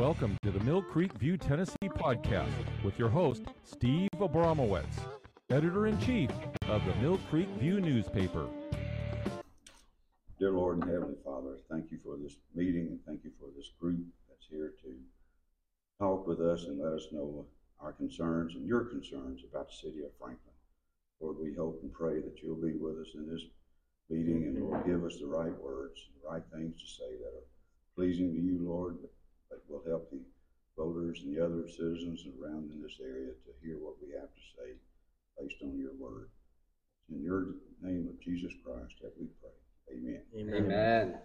welcome to the Mill Creek View Tennessee podcast with your host, Steve Abramowitz, editor in chief of the Mill Creek View newspaper. Dear Lord and Heavenly Father, thank you for this meeting and thank you for this group that's here to talk with us and let us know our concerns and your concerns about the city of Franklin. Lord, we hope and pray that you'll be with us in this meeting and will give us the right words, the right things to say that are pleasing to you, Lord, but will help the voters and the other citizens around in this area to hear what we have to say based on your word. In your name of Jesus Christ that we pray. Amen. Amen.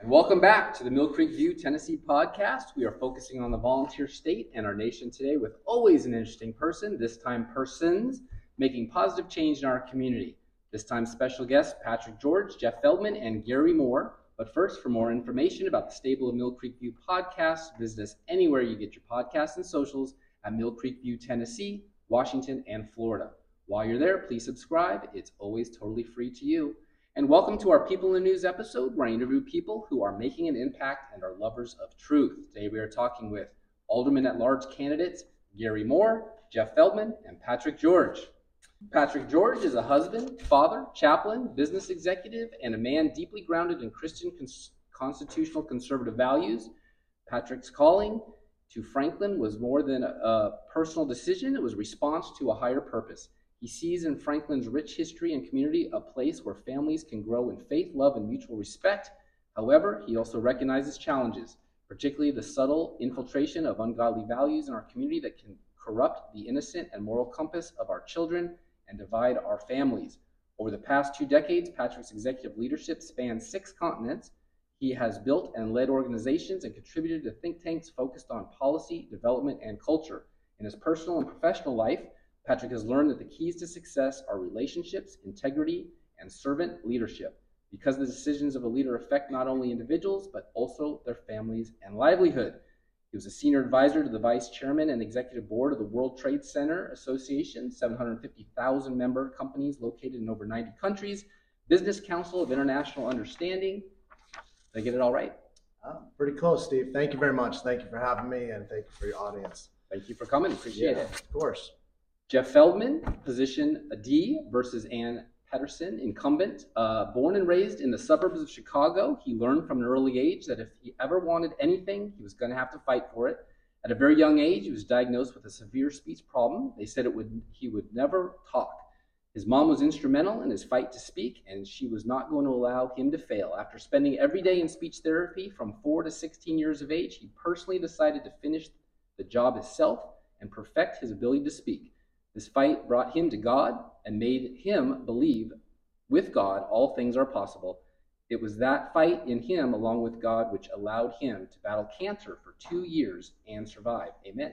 And welcome back to the Mill Creek View Tennessee podcast. We are focusing on the volunteer state and our nation today with always an interesting person, this time persons, making positive change in our community. This time, special guests Patrick George, Jeff Feldman, and Gary Moore. But first, for more information about the stable of Mill Creek View podcast, visit us anywhere you get your podcasts and socials at Mill Creek View, Tennessee, Washington, and Florida. While you're there, please subscribe. It's always totally free to you. And welcome to our People in the News episode where I interview people who are making an impact and are lovers of truth. Today we are talking with Alderman at Large candidates Gary Moore, Jeff Feldman, and Patrick George. Patrick George is a husband, father, chaplain, business executive, and a man deeply grounded in Christian cons- constitutional conservative values. Patrick's calling to Franklin was more than a, a personal decision, it was response to a higher purpose. He sees in Franklin's rich history and community a place where families can grow in faith, love, and mutual respect. However, he also recognizes challenges, particularly the subtle infiltration of ungodly values in our community that can corrupt the innocent and moral compass of our children and divide our families. Over the past two decades, Patrick's executive leadership spans six continents. He has built and led organizations and contributed to think tanks focused on policy, development, and culture. In his personal and professional life, Patrick has learned that the keys to success are relationships, integrity, and servant leadership, because the decisions of a leader affect not only individuals, but also their families and livelihood. He was a senior advisor to the vice chairman and executive board of the World Trade Center Association, 750,000 member companies located in over 90 countries, Business Council of International Understanding. Did I get it all right? Uh, pretty close, Steve. Thank you very much. Thank you for having me, and thank you for your audience. Thank you for coming. Appreciate Yeah, it. Of course. Jeff Feldman, position D versus Ann Petersen, incumbent. Uh, born and raised in the suburbs of Chicago, he learned from an early age that if he ever wanted anything, he was going to have to fight for it. At a very young age, he was diagnosed with a severe speech problem. They said it would he would never talk. His mom was instrumental in his fight to speak, and she was not going to allow him to fail. After spending every day in speech therapy from 4 to 16 years of age, he personally decided to finish the job himself and perfect his ability to speak. This fight brought him to God and made him believe with God all things are possible. It was that fight in him, along with God, which allowed him to battle cancer for two years and survive. Amen.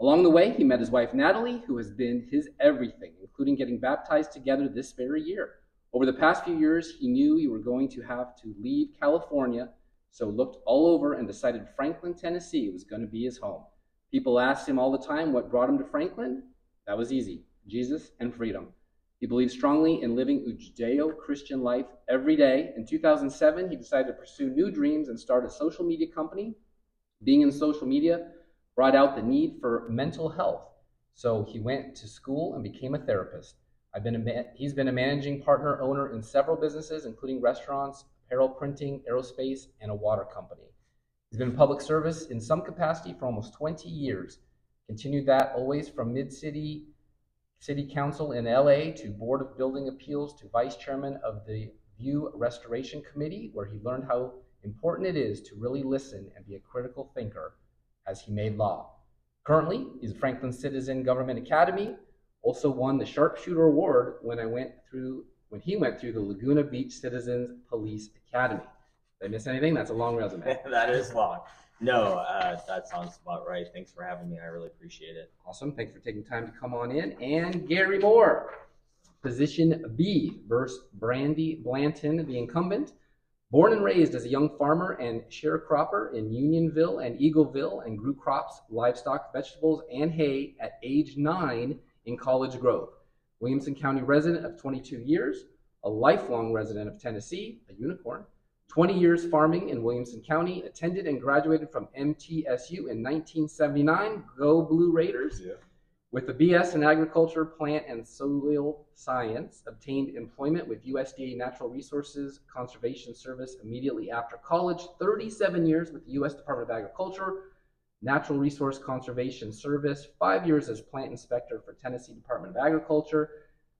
Along the way, he met his wife Natalie, who has been his everything, including getting baptized together this very year. Over the past few years, he knew he were going to have to leave California, so looked all over and decided Franklin, Tennessee was going to be his home. People asked him all the time what brought him to Franklin. That was easy Jesus and freedom. He believed strongly in living a Judeo Christian life every day. In 2007, he decided to pursue new dreams and start a social media company. Being in social media brought out the need for mental health. So he went to school and became a therapist. I've been a he's been a managing partner owner in several businesses, including restaurants, apparel printing, aerospace, and a water company. He's been in public service in some capacity for almost 20 years. Continued that always from Mid City City Council in LA to Board of Building Appeals to Vice Chairman of the View Restoration Committee, where he learned how important it is to really listen and be a critical thinker as he made law. Currently, he's Franklin Citizen Government Academy, also won the Sharpshooter Award when I went through when he went through the Laguna Beach Citizens Police Academy. Did I miss anything? That's a long resume. that is long. No, uh, that sounds about right. Thanks for having me. I really appreciate it. Awesome. Thanks for taking time to come on in. And Gary Moore, position B versus Brandy Blanton, the incumbent. Born and raised as a young farmer and sharecropper in Unionville and Eagleville, and grew crops, livestock, vegetables, and hay at age nine in College Grove. Williamson County resident of 22 years, a lifelong resident of Tennessee, a unicorn. 20 years farming in Williamson County, attended and graduated from MTSU in 1979. Go Blue Raiders! With a BS in agriculture, plant, and soil science, obtained employment with USDA Natural Resources Conservation Service immediately after college. 37 years with the U.S. Department of Agriculture, Natural Resource Conservation Service, five years as plant inspector for Tennessee Department of Agriculture.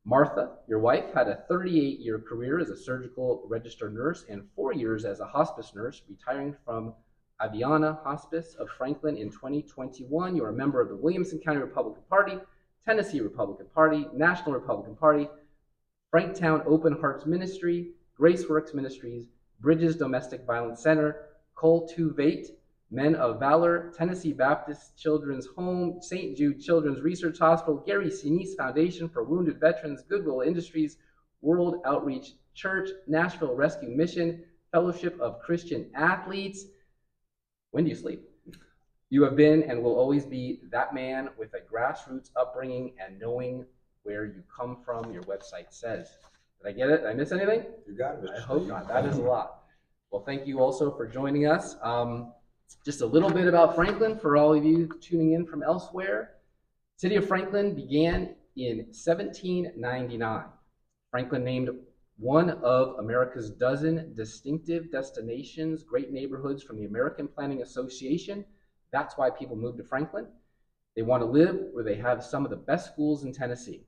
Martha, your wife, had a 38 year career as a surgical registered nurse and four years as a hospice nurse, retiring from Aviana Hospice of Franklin in 2021. You're a member of the Williamson County Republican Party, Tennessee Republican Party, National Republican Party, Franktown Open Hearts Ministry, Graceworks Ministries, Bridges Domestic Violence Center, Cole Vate, Men of Valor, Tennessee Baptist Children's Home, St. Jude Children's Research Hospital, Gary Sinise Foundation for Wounded Veterans, Goodwill Industries, World Outreach Church, Nashville Rescue Mission, Fellowship of Christian Athletes. When do you sleep? You have been and will always be that man with a grassroots upbringing and knowing where you come from, your website says. Did I get it? Did I miss anything? You got it, I hope not. That is a lot. Well, thank you also for joining us. Um, just a little bit about Franklin for all of you tuning in from elsewhere. City of Franklin began in 1799. Franklin named one of America's dozen distinctive destinations, great neighborhoods from the American Planning Association. That's why people move to Franklin. They want to live where they have some of the best schools in Tennessee.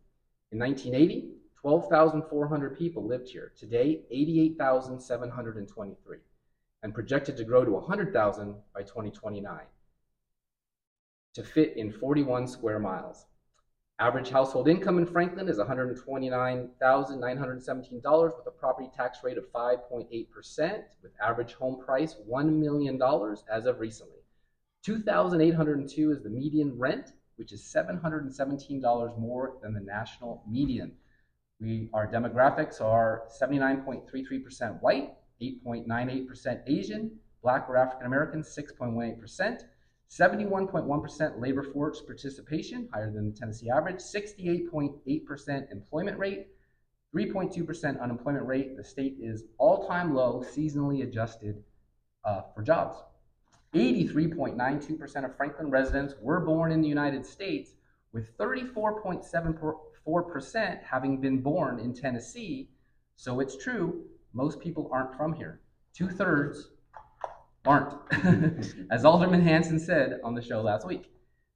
In 1980, 12,400 people lived here. Today, 88,723, and projected to grow to 100,000 by 2029 to fit in 41 square miles. Average household income in Franklin is $129,917 with a property tax rate of 5.8%, with average home price $1 million as of recently. 2,802 is the median rent, which is $717 more than the national median. We, our demographics are 79.33% white, 8.98% Asian, black or African American, 6.18%, 71.1% labor force participation, higher than the Tennessee average, 68.8% employment rate, 3.2% unemployment rate. The state is all time low, seasonally adjusted uh, for jobs. 83.92% of Franklin residents were born in the United States, with 34.74% having been born in Tennessee. So it's true, most people aren't from here. Two thirds aren't, as Alderman Hanson said on the show last week.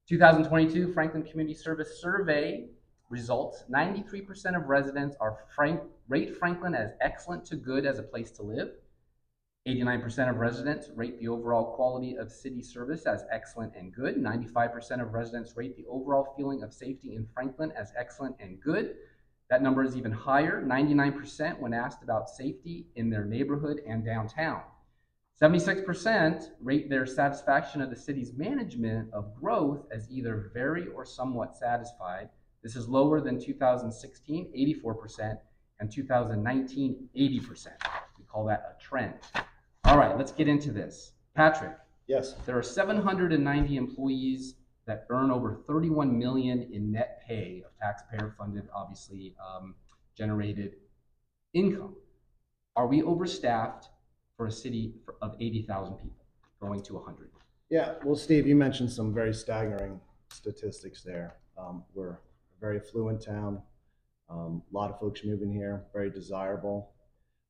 2022 Franklin Community Service Survey results 93% of residents are frank, rate Franklin as excellent to good as a place to live. 89% of residents rate the overall quality of city service as excellent and good. 95% of residents rate the overall feeling of safety in Franklin as excellent and good. That number is even higher 99% when asked about safety in their neighborhood and downtown. 76% rate their satisfaction of the city's management of growth as either very or somewhat satisfied. This is lower than 2016, 84%, and 2019, 80%. We call that a trend. All right, let's get into this. Patrick, Yes. there are 790 employees that earn over 31 million in net pay of taxpayer-funded, obviously um, generated income. Are we overstaffed for a city of 80,000 people, going to 100? Yeah, well, Steve, you mentioned some very staggering statistics there. Um, we're a very affluent town. Um, a lot of folks moving here, very desirable.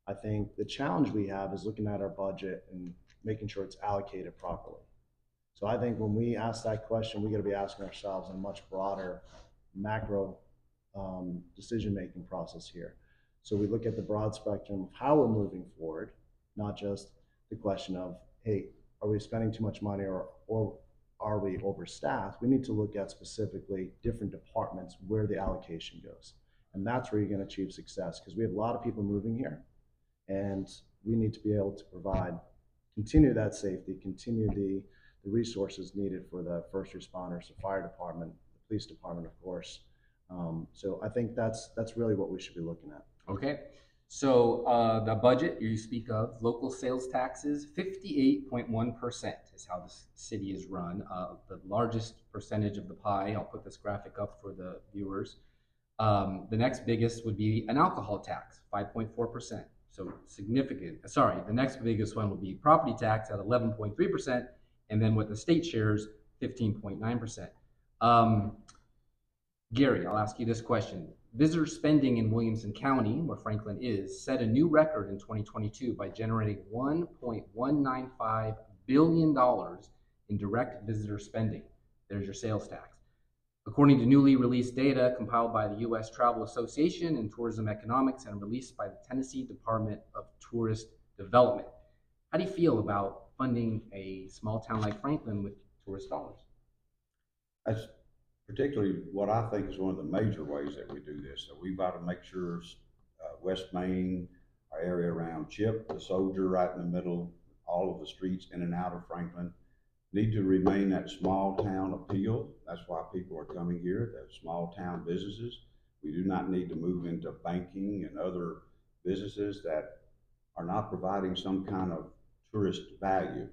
I think the challenge we have is looking at our budget and making sure it's allocated properly. So I think when we ask that question, we got to be asking ourselves a much broader macro um, decision-making process here. So we look at the broad spectrum of how we're moving forward, not just the question of, hey, are we spending too much money or, or are we overstaffed? We need to look at specifically different departments where the allocation goes. And that's where you're going to achieve success because we have a lot of people moving here and we need to be able to provide, continue that safety, continue the, the resources needed for the first responders, the fire department, the police department, of course. Um, so I think that's, that's really what we should be looking at. Okay, so uh, the budget you speak of, local sales taxes, 58.1% is how this city is run. Uh, the largest percentage of the pie, I'll put this graphic up for the viewers. Um, the next biggest would be an alcohol tax, 5.4%. So significant. Sorry, the next biggest one would be property tax at 11.3%, and then with the state shares, 15.9%. Um, Gary, I'll ask you this question. Visitor spending in Williamson County, where Franklin is, set a new record in 2022 by generating $1.195 billion in direct visitor spending. There's your sales tax. According to newly released data compiled by the U.S. Travel Association and Tourism Economics and released by the Tennessee Department of Tourist Development. How do you feel about funding a small town like Franklin with tourist dollars? That's particularly what I think is one of the major ways that we do this. So we've got to make sure uh, West Main, our area around Chip, the Soldier, right in the middle, all of the streets in and out of Franklin, need to remain that small town appeal. That's why people are coming here, the small town businesses. We do not need to move into banking and other businesses that are not providing some kind of tourist value.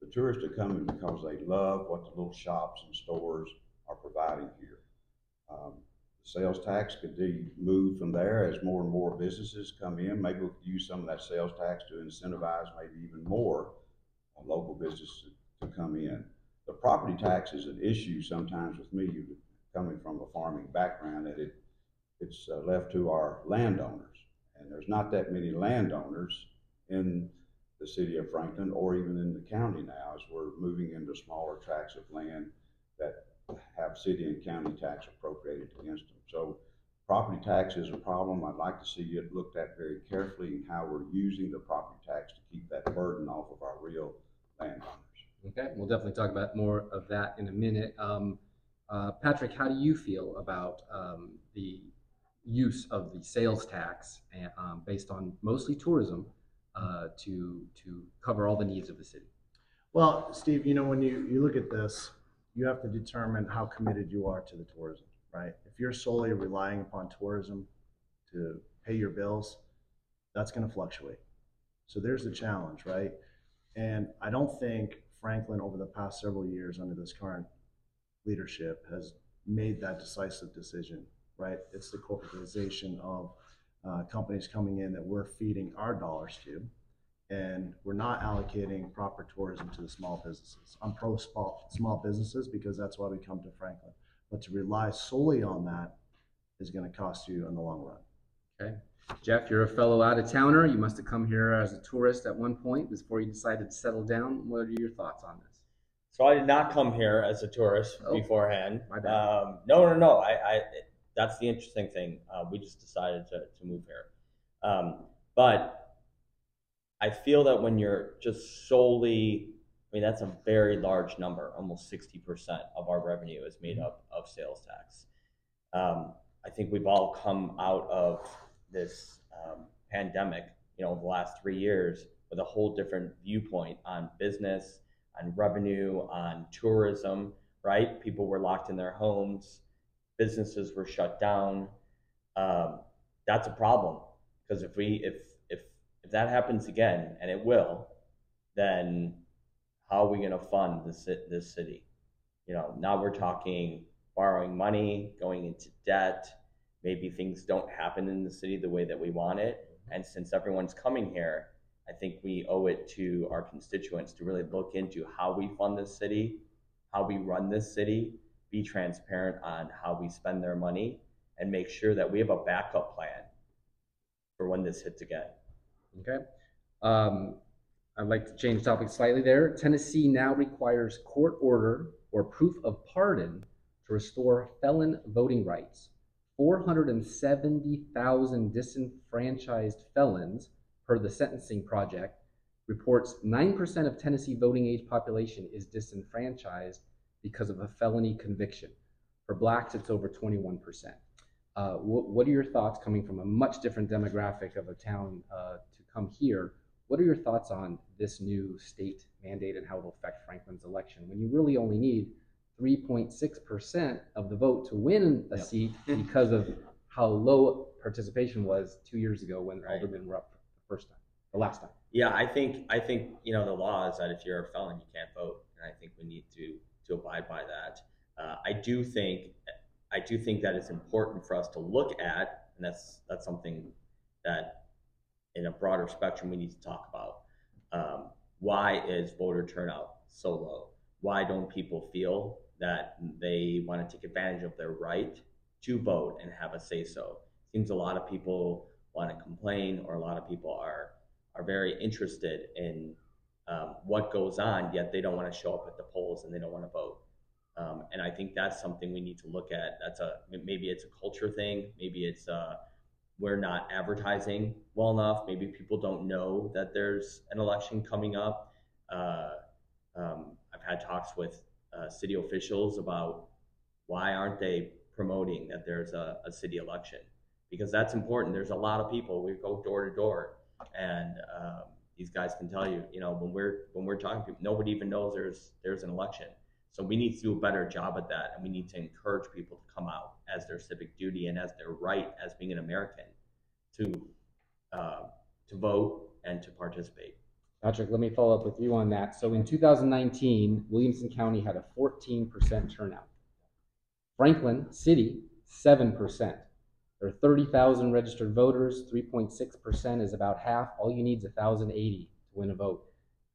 The tourists are coming because they love what the little shops and stores are providing here. Um, the sales tax could be moved from there as more and more businesses come in. Maybe we could use some of that sales tax to incentivize maybe even more local businesses to come in. The property tax is an issue sometimes with me, coming from a farming background, that it it's uh, left to our landowners, and there's not that many landowners in the city of Franklin or even in the county now, as we're moving into smaller tracts of land that have city and county tax appropriated against them. So property tax is a problem. I'd like to see it looked at very carefully and how we're using the property tax to keep that burden off of our real landowners. Okay, we'll definitely talk about more of that in a minute. Um, uh, Patrick, how do you feel about um, the use of the sales tax and, um, based on mostly tourism uh, to to cover all the needs of the city? Well, Steve, you know, when you, you look at this, you have to determine how committed you are to the tourism, right? If you're solely relying upon tourism to pay your bills, that's going to fluctuate. So there's the challenge, right? And I don't think Franklin, over the past several years under this current leadership, has made that decisive decision, right? It's the corporatization of uh, companies coming in that we're feeding our dollars to, and we're not allocating proper tourism to the small businesses. I'm pro small, small businesses because that's why we come to Franklin. But to rely solely on that is going to cost you in the long run. Okay. Jeff, you're a fellow out of towner. You must have come here as a tourist at one point before you decided to settle down. What are your thoughts on this? So I did not come here as a tourist Oh, beforehand. my bad. Um, no, no, no. I, I, that's the interesting thing. Uh, we just decided to, to move here. Um, but I feel that when you're just solely, I mean, that's a very large number. Almost 60% of our revenue is made up of sales tax. Um, I think we've all come out of this um, pandemic, you know, the last three years with a whole different viewpoint on business, on revenue, on tourism, right? People were locked in their homes, businesses were shut down. Um, that's a problem because if we if if if that happens again, and it will, then how are we going to fund this this city? You know, now we're talking borrowing money, going into debt. Maybe things don't happen in the city the way that we want it. And since everyone's coming here, I think we owe it to our constituents to really look into how we fund this city, how we run this city, be transparent on how we spend their money, and make sure that we have a backup plan for when this hits again. Okay. Um, I'd like to change topic slightly there. Tennessee now requires court order or proof of pardon to restore felon voting rights. 470,000 disenfranchised felons, per the Sentencing Project, reports 9% of Tennessee voting age population is disenfranchised because of a felony conviction. For blacks, it's over 21%. Uh, what, what are your thoughts coming from a much different demographic of a town uh, to come here? What are your thoughts on this new state mandate and how it'll affect Franklin's election when you really only need 3.6% of the vote to win a Yep. seat because of how low participation was two years ago when Right. aldermen were up for the first time, the last time? Yeah, I think I think you know the law is that if you're a felon, you can't vote, and I think we need to to abide by that. Uh, I do think I do think that it's important for us to look at, and that's that's something that in a broader spectrum we need to talk about. Um, why is voter turnout so low? Why don't people feel that they want to take advantage of their right to vote and have a say so? Seems a lot of people want to complain, or a lot of people are are very interested in um, what goes on, yet they don't want to show up at the polls and they don't want to vote. Um, and I think that's something we need to look at. That's a maybe it's a culture thing. Maybe it's uh, we're not advertising well enough. Maybe people don't know that there's an election coming up. Uh, um, I've had talks with uh, city officials about why aren't they promoting that there's a, a city election because that's important. There's a lot of people. We go door to door, and um, these guys can tell you, you know, when we're when we're talking to people, nobody even knows there's there's an election. So we need to do a better job at that, and we need to encourage people to come out as their civic duty and as their right as being an American to uh, to vote and to participate. Patrick, let me follow up with you on that. So in 2019, Williamson County had a 14% turnout. Franklin City, 7%. There are 30,000 registered voters. 3.6% is about half. All you need is 1,080 to win a vote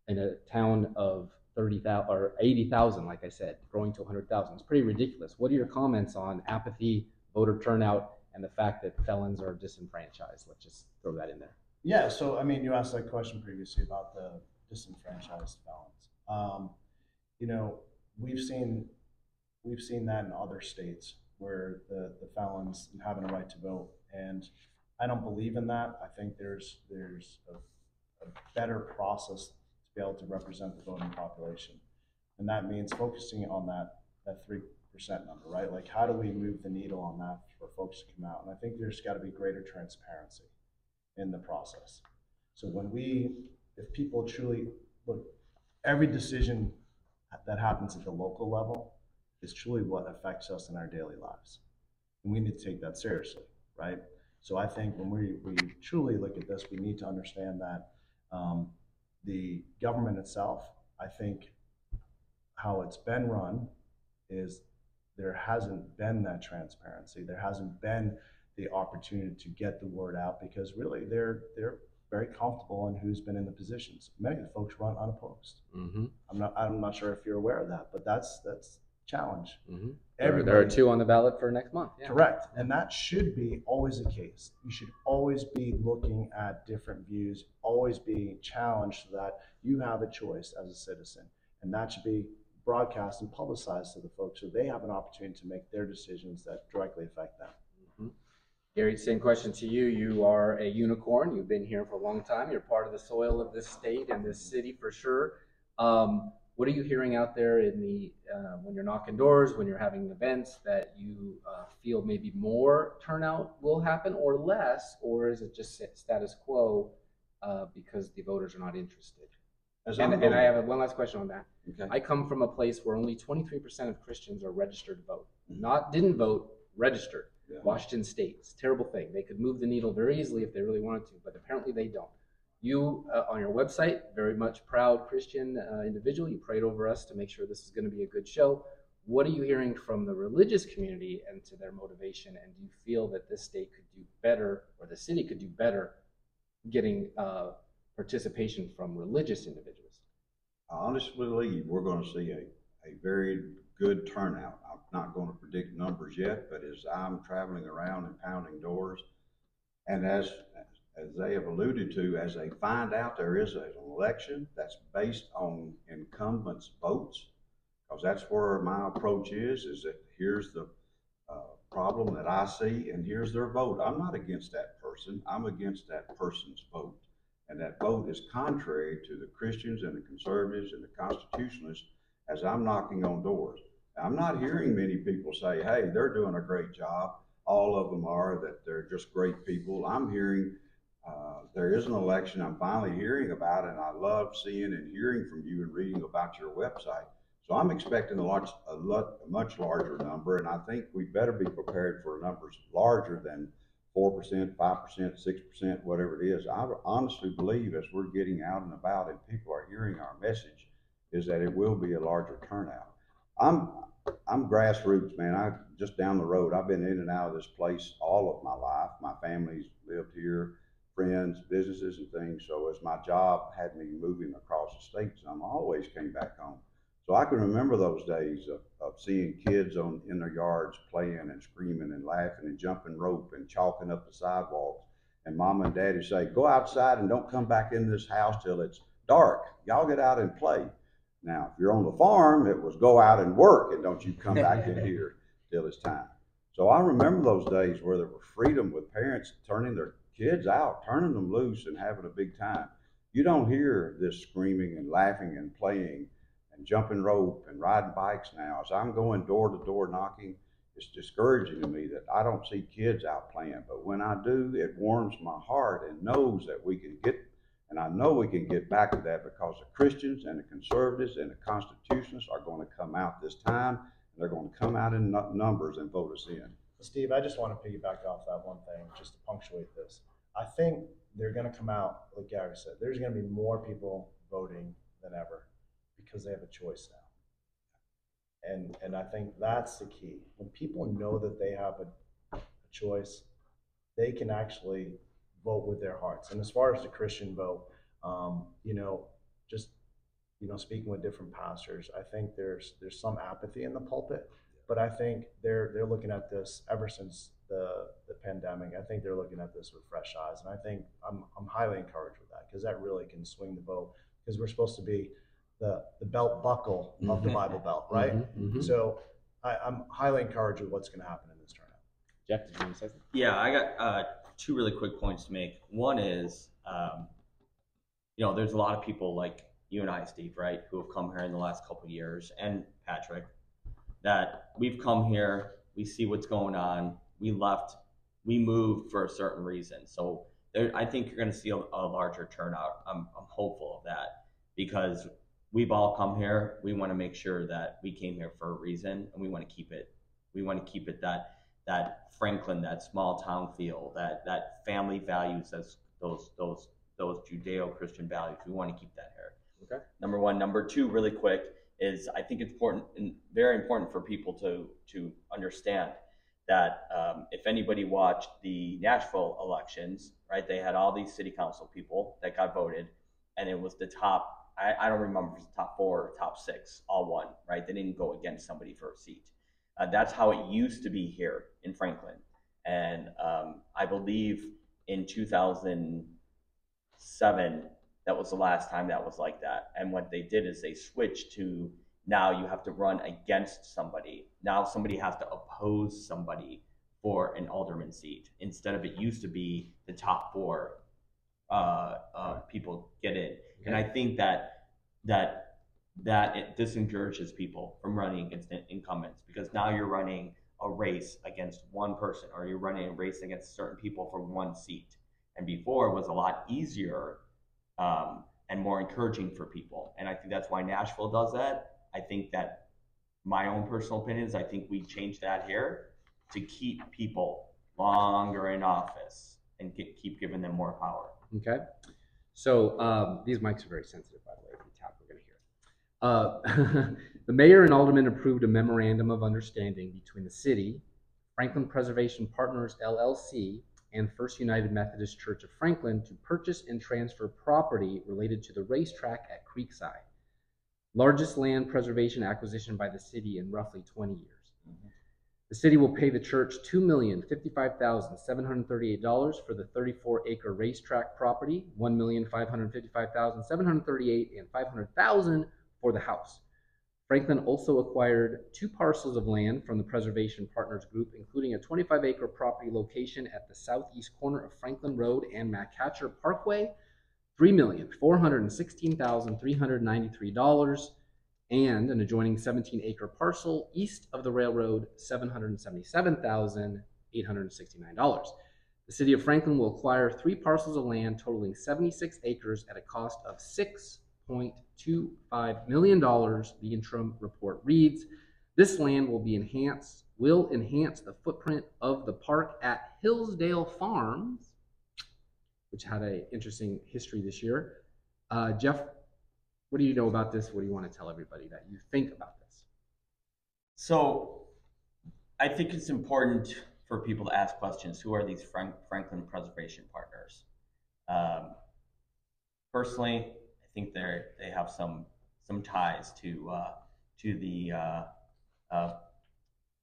in a town of 30,000 or 80,000, like I said, growing to 100,000. It's pretty ridiculous. What are your comments on apathy, voter turnout, and the fact that felons are disenfranchised? Let's just throw that in there. Yeah, so I mean, you asked that question previously about the disenfranchised felons. Um, you know, we've seen we've seen that in other states where the, the felons having a right to vote, and I don't believe in that. I think there's there's a, a better process to be able to represent the voting population, and that means focusing on that that three percent number, right? Like, how do we move the needle on that for folks to come out? And I think there's got to be greater transparency in the process. So when we, if people truly look, every decision that happens at the local level is truly what affects us in our daily lives. And we need to take that seriously, right? So I think when we, we truly look at this, we need to understand that um, the government itself, I think how it's been run is there hasn't been that transparency. There hasn't been the opportunity to get the word out because really they're they're very comfortable in who's been in the positions. Many of the folks run unopposed. Mm-hmm. I'm not I'm not sure if you're aware of that, but that's that's challenge. Mm-hmm. There, there are two on the ballot for next month. Yeah. Correct. And that should be always the case. You should always be looking at different views, always be challenged so that you have a choice as a citizen. And that should be broadcast and publicized to the folks so they have an opportunity to make their decisions that directly affect them. Gary, same question to you. You are a unicorn. You've been here for a long time. You're part of the soil of this state and this city for sure. Um, what are you hearing out there in the uh, when you're knocking doors, when you're having events that you uh, feel maybe more turnout will happen or less, or is it just status quo uh, because the voters are not interested? As And, and I have one last question on that. Okay. I come from a place where only 23% of Christians are registered to vote. Not didn't vote, registered. Yeah. Washington State. It's a terrible thing. They could move the needle very easily if they really wanted to, but apparently they don't. You, uh, on your website, very much proud Christian uh, individual. You prayed over us to make sure this is going to be a good show. What are you hearing from the religious community and to their motivation? And do you feel that this state could do better, or the city could do better, getting uh, participation from religious individuals? I honestly believe we're going to see a, a very good turnout. I'm not going to predict numbers yet, but as I'm traveling around and pounding doors, and as as they have alluded to, as they find out there is an election that's based on incumbents' votes, because that's where my approach is. Is that here's the uh, problem that I see, and here's their vote. I'm not against that person. I'm against that person's vote. And that vote is contrary to the Christians and the conservatives and the constitutionalists as I'm knocking on doors. I'm not hearing many people say, hey, they're doing a great job. All of them are, that they're just great people. I'm hearing uh, there is an election I'm finally hearing about, and I love seeing and hearing from you and reading about your website. So I'm expecting a, large, a, lot, a much larger number, and I think we better be prepared for numbers larger than 4%, 5%, 6%, whatever it is. I honestly believe as we're getting out and about and people are hearing our message, is that it will be a larger turnout. I'm I'm grassroots, man. I just down the road. I've been in and out of this place all of my life. My family's lived here, friends, businesses, everything. So as my job had me moving across the state some, I always came back home. So I can remember those days of, of seeing kids on in their yards playing and screaming and laughing and jumping rope and chalking up the sidewalks. And mom and daddy say, "Go outside and don't come back into this house till it's dark. Y'all get out and play." Now, if you're on the farm, it was go out and work and don't you come back in here till it's time. So I remember those days where there was freedom with parents turning their kids out, turning them loose and having a big time. You don't hear this screaming and laughing and playing and jumping rope and riding bikes now. As I'm going door to door knocking, it's discouraging to me that I don't see kids out playing. But when I do, it warms my heart and knows that we can get, and I know we can get back to that because the Christians and the conservatives and the constitutionalists are going to come out this time. And they're going to come out in numbers and vote us in. Steve, I just want to piggyback off that one thing, just to punctuate this. I think they're going to come out, like Gary said, there's going to be more people voting than ever because they have a choice now. And, and I think that's the key. When people know that they have a, a choice, they can actually vote with their hearts. And as far as the Christian vote, um, you know, just, you know, speaking with different pastors, I think there's, there's some apathy in the pulpit. But I think they're they're looking at this ever since the the pandemic. I think they're looking at this with fresh eyes, and I think I'm I'm highly encouraged with that because that really can swing the boat. Because we're supposed to be the the belt buckle of the Mhm. Bible Belt, right? Mhm, mhm. So I, I'm highly encouraged with what's going to happen in this turnout. Jeff, did you want to say something? Yeah, I got uh, two really quick points to make. One is, um, you know, there's a lot of people like you and I, Steve, right, who have come here in the last couple of years, and Patrick, that we've come here, we see what's going on, we left, we moved for a certain reason. So there, I think you're going to see a, a larger turnout. I'm, I'm hopeful of that because we've all come here. We want to make sure that we came here for a reason, and we want to keep it. We want to keep it that that Franklin, that small town feel, that that family values, those those those those Judeo-Christian values. We want to keep that here. Okay. Number one. Number two, really quick, is I think it's important and very important for people to to understand that um, if anybody watched the Nashville elections, right, they had all these city council people that got voted, and it was the top. I, I don't remember if top four or top six, all won, right? They didn't go against somebody for a seat. Uh, that's how it used to be here in Franklin. And um, I believe in 2007, that was the last time that was like that. And what they did is they switched to now you have to run against somebody. Now somebody has to oppose somebody for an alderman seat instead of it used to be the top four uh, uh, people get in. And I think that that that it disencourages people from running against incumbents because now you're running a race against one person or you're running a race against certain people for one seat. And before it was a lot easier um, and more encouraging for people. And I think that's why Nashville does that. I think that my own personal opinion is I think we change that here to keep people longer in office and get, keep giving them more power. Okay. So um, these mics are very sensitive, by the way. If you tap, we're going to hear. Uh, the mayor and aldermen approved a memorandum of understanding between the city, Franklin Preservation Partners LLC, and First United Methodist Church of Franklin to purchase and transfer property related to the racetrack at Creekside. Largest land preservation acquisition by the city in roughly 20 years. The city will pay the church two million fifty-five thousand seven hundred thirty-eight dollars for the thirty-four acre racetrack property, one million five hundred fifty-five thousand seven hundred thirty-eight, and five hundred thousand for the house. Franklin also acquired two parcels of land from the Preservation Partners Group, including a twenty-five acre property location at the southeast corner of Franklin Road and Mack Hatcher Parkway, three million four hundred sixteen thousand three hundred ninety-three dollars and an adjoining 17 acre parcel east of the railroad, $777,869. The city of Franklin will acquire three parcels of land totaling 76 acres at a cost of $6.25 million. The interim report reads This land will be enhanced, will enhance the footprint of the park at Harlinsdale Farms, which had an interesting history this year. Uh, Jeff, what do you know about this? What do you want to tell everybody that you think about this? So I think it's important for people to ask questions. Who are these Frank, Franklin Preservation Partners? Um, personally, think they're they have some some ties to uh, to the uh, uh,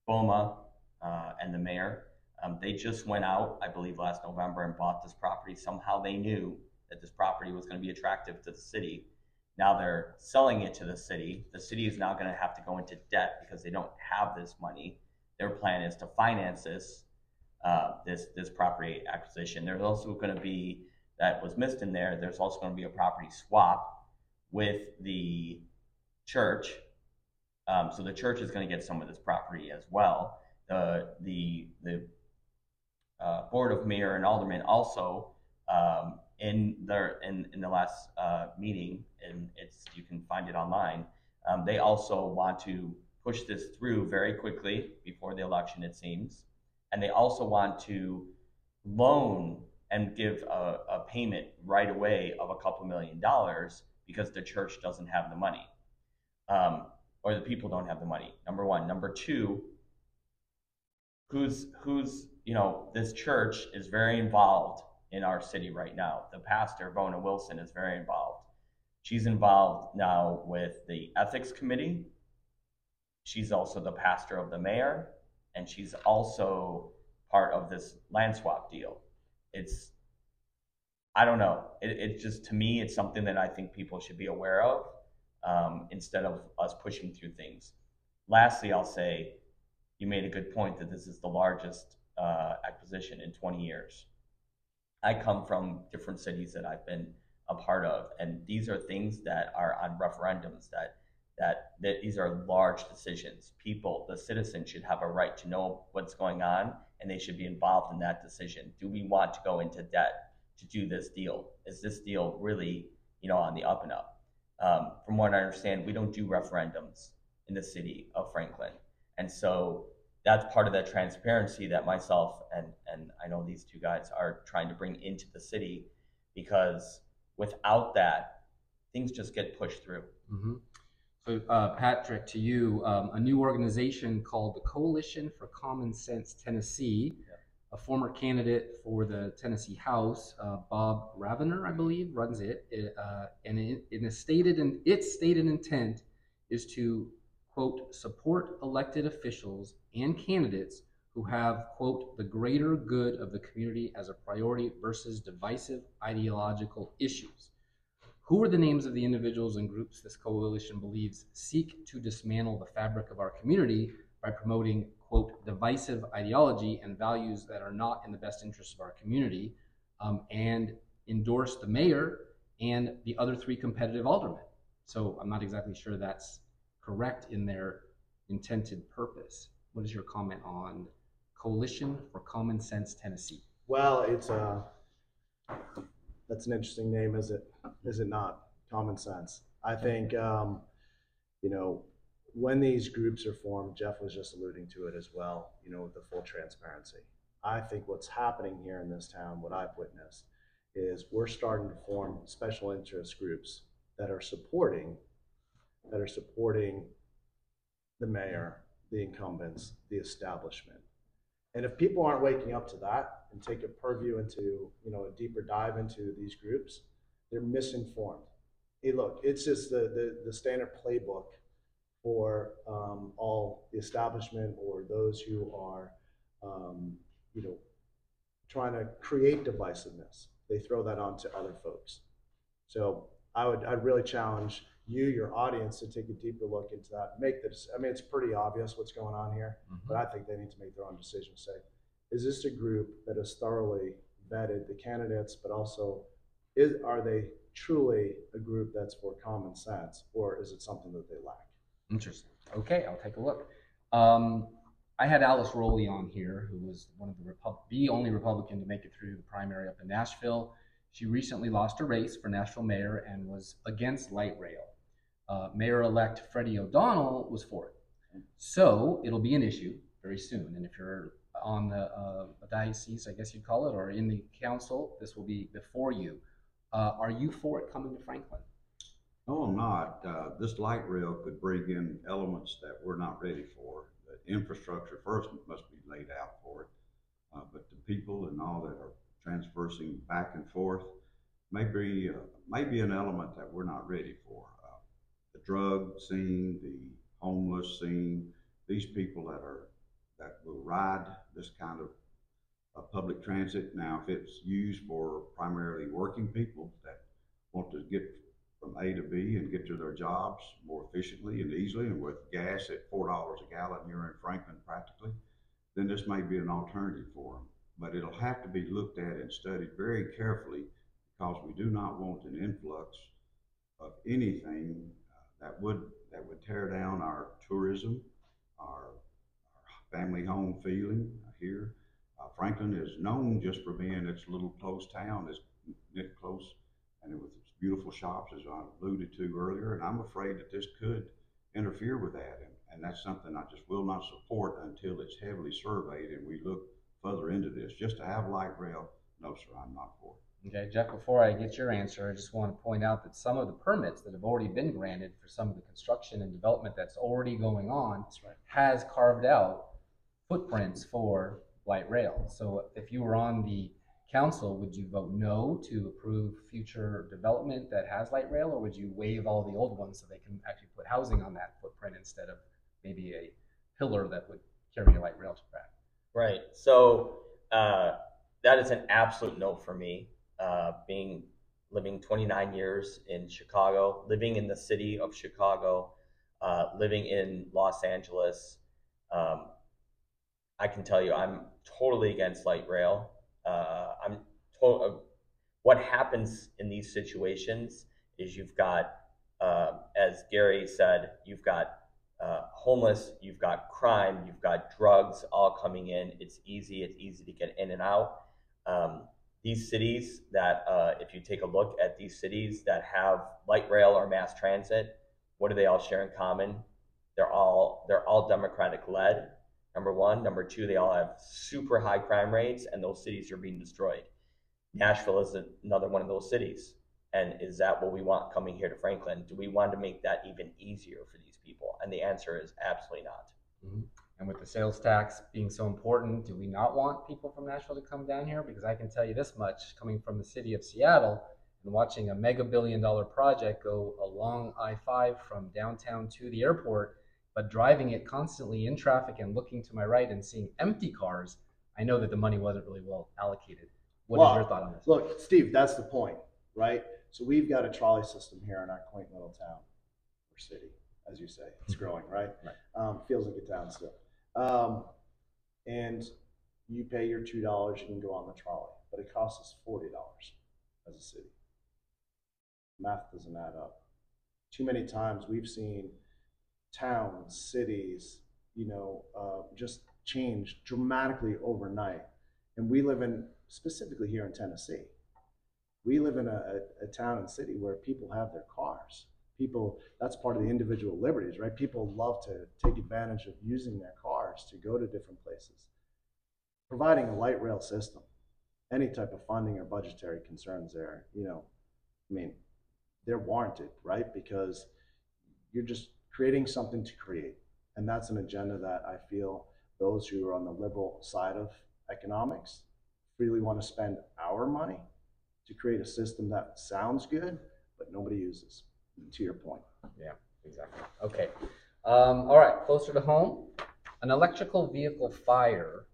BOMA uh, and the mayor. Um, they just went out, I believe, last November and bought this property. Somehow they knew that this property was going to be attractive to the city. Now they're selling it to the city. The city is now going to have to go into debt because they don't have this money. Their plan is to finance this uh, this this property acquisition. There's also going to be that was missed in there. There's also going to be a property swap with the church. Um, so the church is going to get some of this property as well. The the the uh, board of mayor and aldermen also um, in their in, in the last uh, meeting, and it's you can find it online. Um, they also want to push this through very quickly before the election, it seems, and they also want to loan and give a, a payment right away of a couple million dollars because the church doesn't have the money, um, or the people don't have the money. Number one. Number two. Who's who's you know this church is very involved in our city right now. The pastor, Bona Wilson, is very involved. She's involved now with the ethics committee. She's also the pastor of the mayor, and she's also part of this land swap deal. It's, I don't know. It, it just, to me, it's something that I think people should be aware of um, instead of us pushing through things. Lastly, I'll say you made a good point that this is the largest uh, acquisition in 20 years. I come from different cities that I've been a part of, and these are things that are on referendums that that, that these are large decisions. People, the citizens should have a right to know what's going on and they should be involved in that decision. Do we want to go into debt to do this deal? Is this deal really, you know, on the up and up? Um, from what I understand, we don't do referendums in the city of Franklin. And so that's part of that transparency that myself and, and I know these two guys are trying to bring into the city because without that, things just get pushed through. Mm-hmm. So, uh, Patrick, to you, um, a new organization called the Coalition for Common Sense Tennessee, a former candidate for the Tennessee House, uh, Bob Ravener, I believe, runs it. it uh, and it, it stated in its stated intent is to quote support elected officials and candidates who have quote the greater good of the community as a priority versus divisive ideological issues. Who are the names of the individuals and groups this coalition believes seek to dismantle the fabric of our community by promoting, quote, divisive ideology and values that are not in the best interest of our community, um, and endorse the mayor and the other three competitive aldermen? So I'm not exactly sure that's correct in their intended purpose. What is your comment on Coalition for Common Sense Tennessee? Well, it's a, that's an interesting name, is it, is it not? Common sense. I think, um, you know, when these groups are formed, Jeff was just alluding to it as well, you know, with the full transparency. I think what's happening here in this town, what I've witnessed, is we're starting to form special interest groups that are supporting, that are supporting the mayor, the incumbents, the establishment. And if people aren't waking up to that and take a purview into, you know, a deeper dive into these groups, they're misinformed. Hey, look, it's just the, the, the standard playbook for um, all the establishment or those who are, um, you know, trying to create divisiveness. They throw that on to other folks. So I would, I'd really challenge you, your audience, to take a deeper look into that. Make this. I mean, it's pretty obvious what's going on here, but I think they need to make their own decision. Say, is this a group that has thoroughly vetted the candidates, but also is are they truly a group that's for common sense, or is it something that they lack? Interesting. Okay, I'll take a look. Um, I had Alice Rolli on here, who was one of the the only Republican to make it through the primary up in Nashville. She recently lost a race for Nashville mayor and was against light rail. Uh, Mayor-elect Freddie O'Connell was for it. So it'll be an issue very soon. And if you're on the uh, diocese, I guess you'd call it, or in the council, this will be before you. Uh, are you for it coming to Franklin? No, I'm not. Uh, this light rail could bring in elements that we're not ready for. The infrastructure first must be laid out for it. Uh, but the people and all that are transversing back and forth, may be, uh, may be an element that we're not ready for. Uh, The drug scene, the homeless scene, these people that are, that will ride this kind of uh, public transit. Now, if it's used for primarily working people that want to get from A to B and get to their jobs more efficiently and easily and with gas at four dollars a gallon here in Franklin practically, then this may be an alternative for them. But it'll have to be looked at and studied very carefully because we do not want an influx of anything uh, that would, that would tear down our tourism, our, our family home feeling here. Uh, Franklin is known just for being its little close town, its knit close, and with its beautiful shops, as I alluded to earlier. And I'm afraid that this could interfere with that, and, and that's something I just will not support until it's heavily surveyed and we look further into this. Just to have light rail, no, sir, I'm not for it. Okay, Jeff, before I get your answer, I just want to point out that some of the permits that have already been granted for some of the construction and development that's already going on That's right. has carved out footprints for light rail. So if you were on the council, would you vote no to approve future development that has light rail, or would you waive all the old ones so they can actually put housing on that footprint instead of maybe a pillar that would carry a light rail track? Right. So uh, that is an absolute no for me. Uh, being living 29 years in Chicago, living in the city of Chicago, uh, living in Los Angeles, um, I can tell you I'm totally against light rail. Uh, I'm to- uh, what happens in these situations is you've got, uh, as Gary said, you've got uh, homeless, you've got crime, you've got drugs all coming in. It's easy. It's easy to get in and out. Um, these cities that, uh, if you take a look at these cities that have light rail or mass transit, what do they all share in common? They're all they're all Democratic led. Number one, number two, they all have super high crime rates, and those cities are being destroyed. Nashville is another one of those cities. And is that what we want coming here to Franklin? Do we want to make that even easier for these people? And the answer is absolutely not. Mm-hmm. And with the sales tax being so important, do we not want people from Nashville to come down here? Because I can tell you this much, coming from the city of Seattle and watching a mega billion dollar project go along I 5 from downtown to the airport, but driving it constantly in traffic and looking to my right and seeing empty cars, I know that the money wasn't really well allocated. What is Well, your thought on this? Look, Steve, that's the point, right? So we've got a trolley system here in our quaint little town or city, as you say. It's growing, right? Right. Um, feels like a town still. Um, and you pay your two dollars, you can go on the trolley, but it costs us forty dollars as a city. Math doesn't add up. Too many times we've seen towns, cities, you know, uh, just change dramatically overnight. And we live in, specifically here in Tennessee, we live in a, a, town and city where people have their cars. People, that's part of the individual liberties, right? People love to take advantage of using their cars to go to different places. Providing a light rail system, any type of funding or budgetary concerns there, you know, I mean, they're warranted, right? Because you're just creating something to create. And that's an agenda that I feel those who are on the liberal side of economics really want to spend our money to create a system that sounds good, but nobody uses, to your point. Yeah, exactly. Okay. Um, all right. Closer to home, an electrical vehicle fire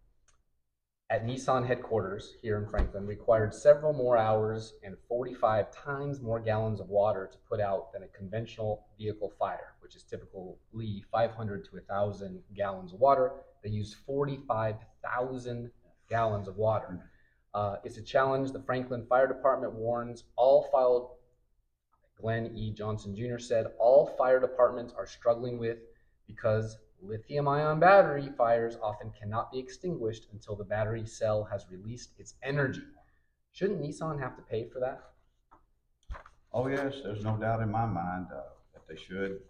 at Nissan headquarters here in Franklin required several more hours and 45 times more gallons of water to put out than a conventional vehicle fire, which is typically 500 to 1,000 gallons of water. They used 45,000 gallons of water. Uh, it's a challenge the Franklin Fire Department warns all filed Glenn E. Johnson Jr. said all fire departments are struggling with because lithium ion battery fires often cannot be extinguished until the battery cell has released its energy. Shouldn't Nissan have to pay for that? Oh, yes, there's no doubt in my mind uh, that they should.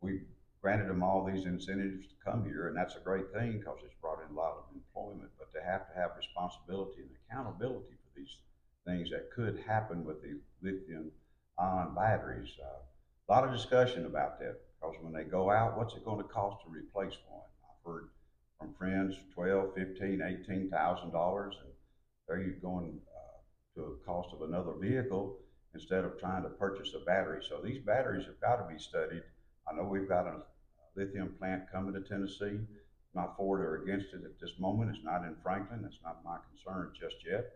We granted them all these incentives to come here, and that's a great thing because it's brought in a lot of employment, but they have to have responsibility and accountability for these things that could happen with the lithium ion batteries. Uh, a lot of discussion about that because when they go out, what's it going to cost to replace one? I've heard from friends, twelve, fifteen, eighteen thousand dollars, and there you're going uh, to a cost of another vehicle instead of trying to purchase a battery. So these batteries have got to be studied. I know we've got a lithium plant coming to Tennessee. Not for it or against it at this moment. It's not in Franklin. It's not my concern just yet.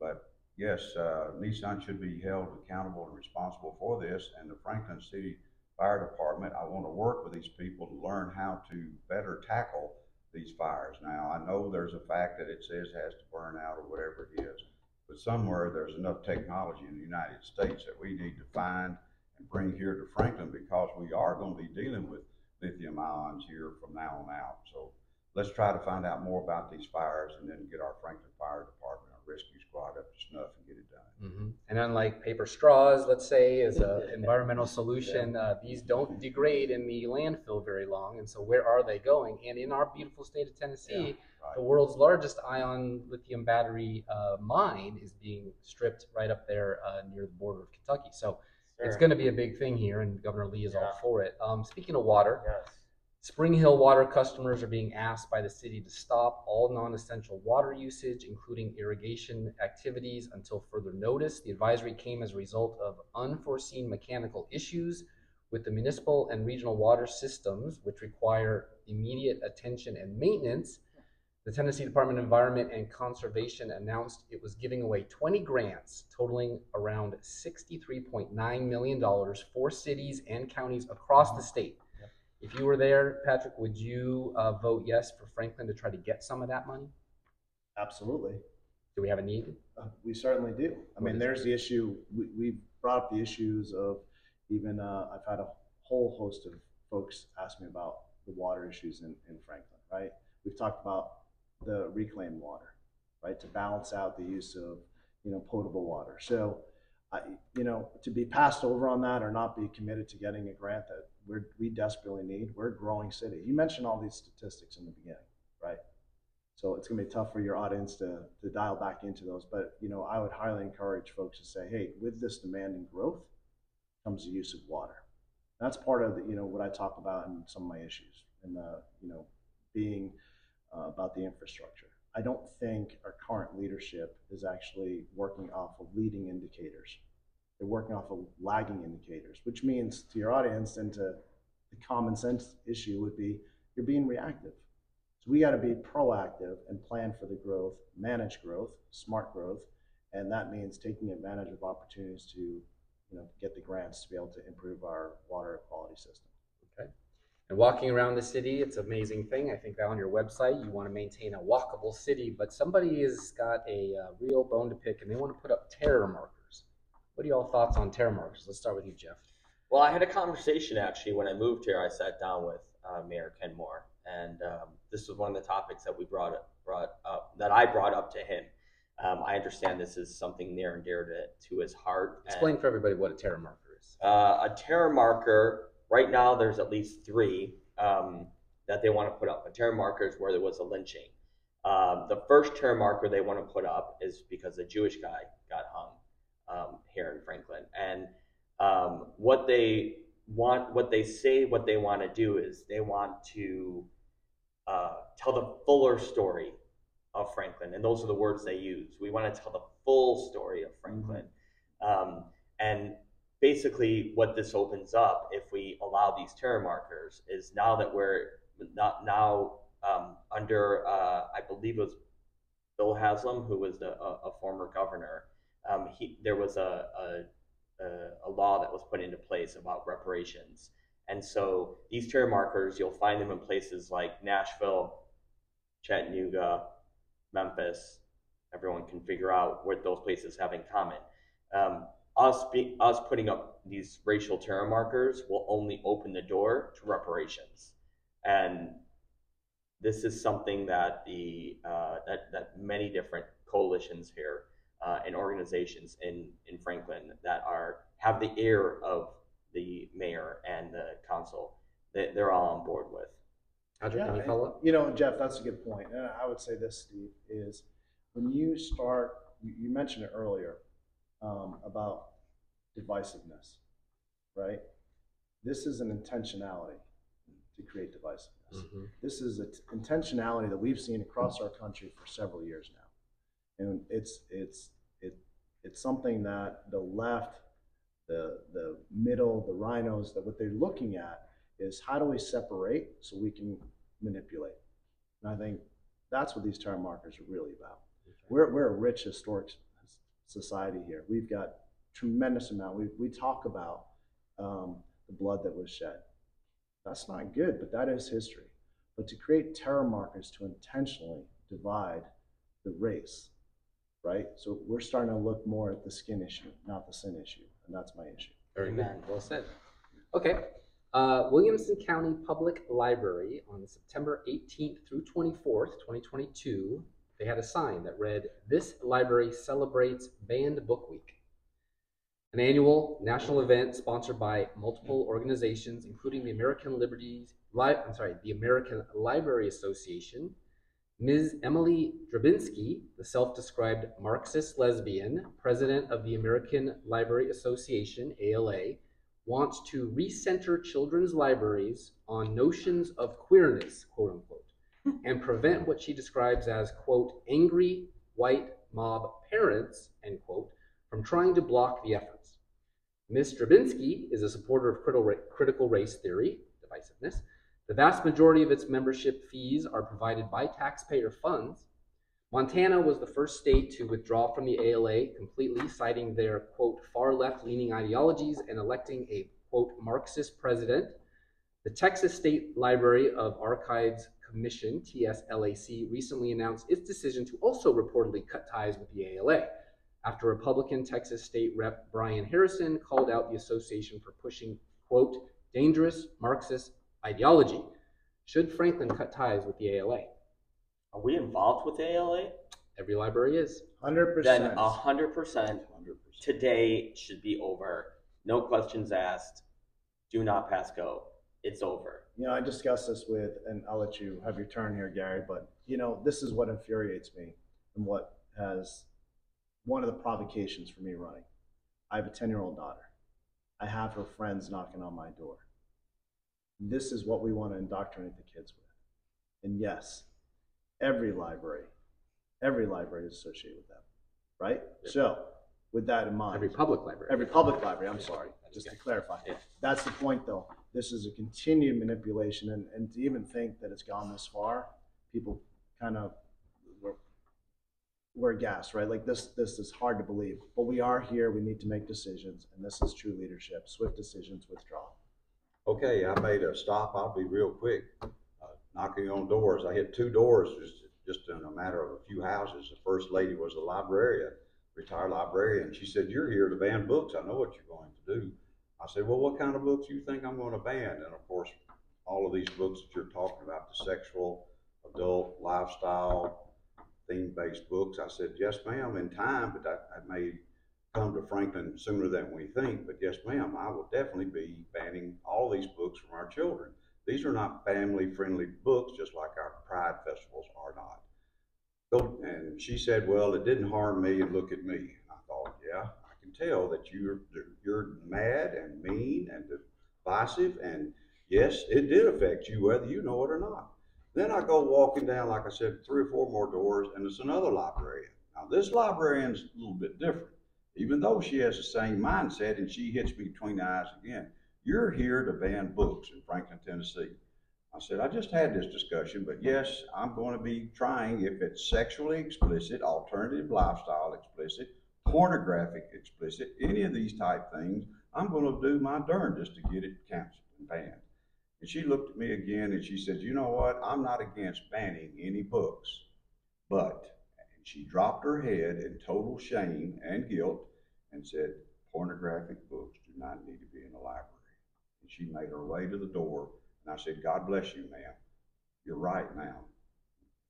But yes, uh, Nissan should be held accountable and responsible for this. And the Franklin City Fire Department, I want to work with these people to learn how to better tackle these fires. Now, I know there's a fact that it says has to burn out or whatever it is, but somewhere there's enough technology in the United States that we need to find and bring here to Franklin because we are going to be dealing with lithium ions here from now on out. So let's try to find out more about these fires and then get our Franklin Fire Department, our rescue squad up to snuff and get it done. And unlike paper straws, let's say, as an environmental solution, uh, these don't degrade in the landfill very long. And so, where are they going? And in our beautiful state of Tennessee, right. the world's largest ion lithium battery uh, mine is being stripped right up there uh, near the border of Kentucky. So, it's going to be a big thing here, and Governor Lee is all for it. Um, speaking of water, Yes. Spring Hill water customers are being asked by the city to stop all non-essential water usage, including irrigation activities, until further notice. The advisory came as a result of unforeseen mechanical issues with the municipal and regional water systems, which require immediate attention and maintenance. The Tennessee Department of Environment and Conservation announced it was giving away 20 grants totaling around $63.9 million for cities and counties across the state. If you were there, Patrick, would you uh, vote yes for Franklin to try to get some of that money? Absolutely. Do we have a need? Uh, We certainly do. I What mean, is there's the issue, we, we brought up the issues of even, uh, I've had a whole host of folks ask me about the water issues in, in Franklin, right? We've talked about the reclaimed water, right, to balance out the use of, you know, potable water. So, I, you know, to be passed over on that or not be committed to getting a grant that we're, we desperately need, we're a growing city. You mentioned all these statistics in the beginning, right? So it's gonna be tough for your audience to, to dial back into those, but, you know, I would highly encourage folks to say, hey, with this demand and growth comes the use of water. That's part of the, you know, what I talk about in some of my issues, and, uh, you know, being uh, about the infrastructure. I don't think our current leadership is actually working off of leading indicators. They're working off of lagging indicators, which means to your audience and to the common sense issue would be you're being reactive. So we got to be proactive and plan for the growth, manage growth, smart growth, and that means taking advantage of opportunities to, you know, get the grants to be able to improve our water quality system. Okay. And walking around the city, it's an amazing thing. I think that on your website, you want to maintain a walkable city, but somebody has got a uh, real bone to pick and they want to put up terror markers. What are y'all thoughts on terror markers? Let's start with you, Jeff. Well, I had a conversation actually when I moved here. I sat down with uh, Mayor Ken Moore, and um, this was one of the topics that we brought up, brought up that I brought up to him. Um, I understand this is something near and dear to, to his heart. and- Explain for everybody what a terror marker is. Uh, a terror marker, right now there's at least three um, that they want to put up. A terror marker is where there was a lynching. Um, the first terror marker they want to put up is because a Jewish guy got hung um, here in Franklin. And um, what they want, what they say, what they want to do is they want to uh, tell the fuller story of Franklin. And those are the words they use. We want to tell the full story of Franklin. Um, and basically what this opens up if we allow these terror markers is now that we're not now um, under uh, i believe it was bill haslam who was the, a, a former governor um, he, there was a, a, a, law that was put into place about reparations. And so these terror markers you'll find them in places like nashville chattanooga memphis. Everyone can figure out what those places have in common. Um, us be, us putting up these racial terror markers will only open the door to reparations, and this is something that the uh, that that many different coalitions here uh, and organizations in in Franklin that are have the ear of the mayor and the council they, they're all on board with. Patrick, Yeah, any and- follow up? You know, Jeff, that's a good point. And I would say this, Steve, is when you start, you, you mentioned it earlier um, about divisiveness, right? This is an intentionality to create divisiveness. Mhm. This is an intentionality that we've seen across our country for several years now. And it's, it's, it, it's something that the left the, the middle, the rhinos, that what they're looking at is how do we separate so we can manipulate? And I think that's what these terror markers are really about. We're, we're a rich historic society here. We've got tremendous amount. We, we talk about um, the blood that was shed. That's not good, but that is history. But to create terror markers to intentionally divide the race, right? So we're starting to look more at the skin issue, not the sin issue, and that's my issue. Very good. Well said. Okay. Uh, Williamson County Public Library on September 18th through 24th, 2022, they had a sign that read, This library celebrates Banned Book Week. An annual national event sponsored by multiple organizations, including the American Liberties, Li- I'm sorry, the American Library Association, Ms. Emily Drabinski, the self-described Marxist lesbian, president of the American Library Association, ALA, wants to recenter children's libraries on notions of queerness, quote unquote, and prevent what she describes as, quote, angry white mob parents, end quote, from trying to block the efforts. Ms. Drabinski is a supporter of critical race theory, divisiveness. The vast majority of its membership fees are provided by taxpayer funds. Montana was the first state to withdraw from the ALA completely, citing their, quote, far left leaning ideologies and electing a, quote, Marxist president. The Texas State Library of Archives Commission, TSLAC, recently announced its decision to also reportedly cut ties with the ALA after Republican Texas State Rep Brian Harrison called out the association for pushing, quote, dangerous Marxist ideology. Should Franklin cut ties with the ALA? Are we involved with ALA? Every library is. Hundred Then percent. a hundred percent Hundred percent. today should be over. No questions asked. Do not pass go. It's over. You know, I discussed this with, and I'll let you have your turn here, Gary, but you know, this is what infuriates me and what has one of the provocations for me running. I have a 10 year old daughter. I have her friends knocking on my door. This is what we want to indoctrinate the kids with. And yes, every library, every library is associated with them, right? So, with that in mind, Every public library. Every public library, I'm sorry, just to clarify. Yeah. That's the point, though. This is a continued manipulation, and, and to even think that it's gone this far, people kind of were, were aghast, right? Like this, this is hard to believe. But we are here, we need to make decisions, and this is true leadership. Swift decisions, withdraw. Okay, I made a stop. I'll be real quick. Uh, knocking on doors. I hit two doors just, just in a matter of a few houses. The first lady was a librarian, retired librarian. She said, "You're here to ban books. I know what you're going to do." I said, "Well, what kind of books do you think I'm going to ban?" And of course, all of these books that you're talking about, the sexual, adult, lifestyle, theme-based books. I said, "Yes, ma'am." In time, but that, that may come to Franklin sooner than we think. But yes, ma'am, I will definitely be banning all these books from our children. These are not family-friendly books, just like our pride festivals are not. Go, and she said, "Well, it didn't harm me, and look at me." And I thought, "Yeah, I can tell that you're you're mad and mean and divisive, and yes, it did affect you, whether you know it or not." Then I go walking down, like I said, three or four more doors, and it's another librarian. Now, this librarian's a little bit different, even though she has the same mindset, and she hits me between the eyes again. You're here to ban books in Franklin, Tennessee. I said, I just had this discussion, but yes, I'm going to be trying, if it's sexually explicit, alternative lifestyle explicit, pornographic explicit, any of these type things, I'm going to do my darndest to get it canceled and banned. And she looked at me again and she said, You know what? I'm not against banning any books, but, she dropped her head in total shame and guilt and said, Pornographic books do not need to be in the library. And she made her way to the door and I said, God bless you, ma'am. You're right, ma'am.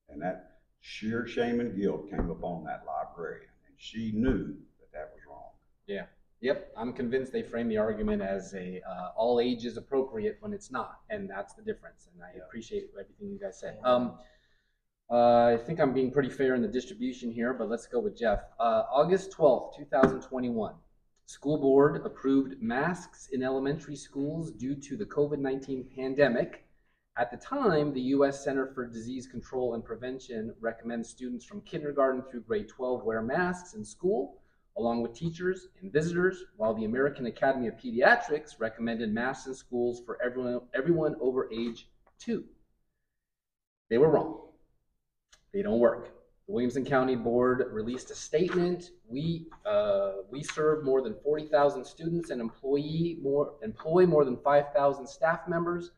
And that sheer shame and guilt came upon that librarian. And she knew that that was wrong. Yeah. Yep, I'm convinced they frame the argument as a uh, all ages appropriate when it's not, and that's the difference. And I Yeah. appreciate everything you guys said. Um, uh, I think I'm being pretty fair in the distribution here, but let's go with Jeff. Uh, August 12th, 2021. School board approved masks in elementary schools due to the COVID 19 pandemic. At the time, the U.S. Center for Disease Control and Prevention recommends students from kindergarten through grade 12 wear masks in school along with teachers and visitors, while the American Academy of Pediatrics recommended masks in schools for everyone, everyone over age two. They were wrong. They don't work. The Williamson County Board released a statement. We uh, we serve more than 40,000 students and employee more employ more than 5,000 staff members.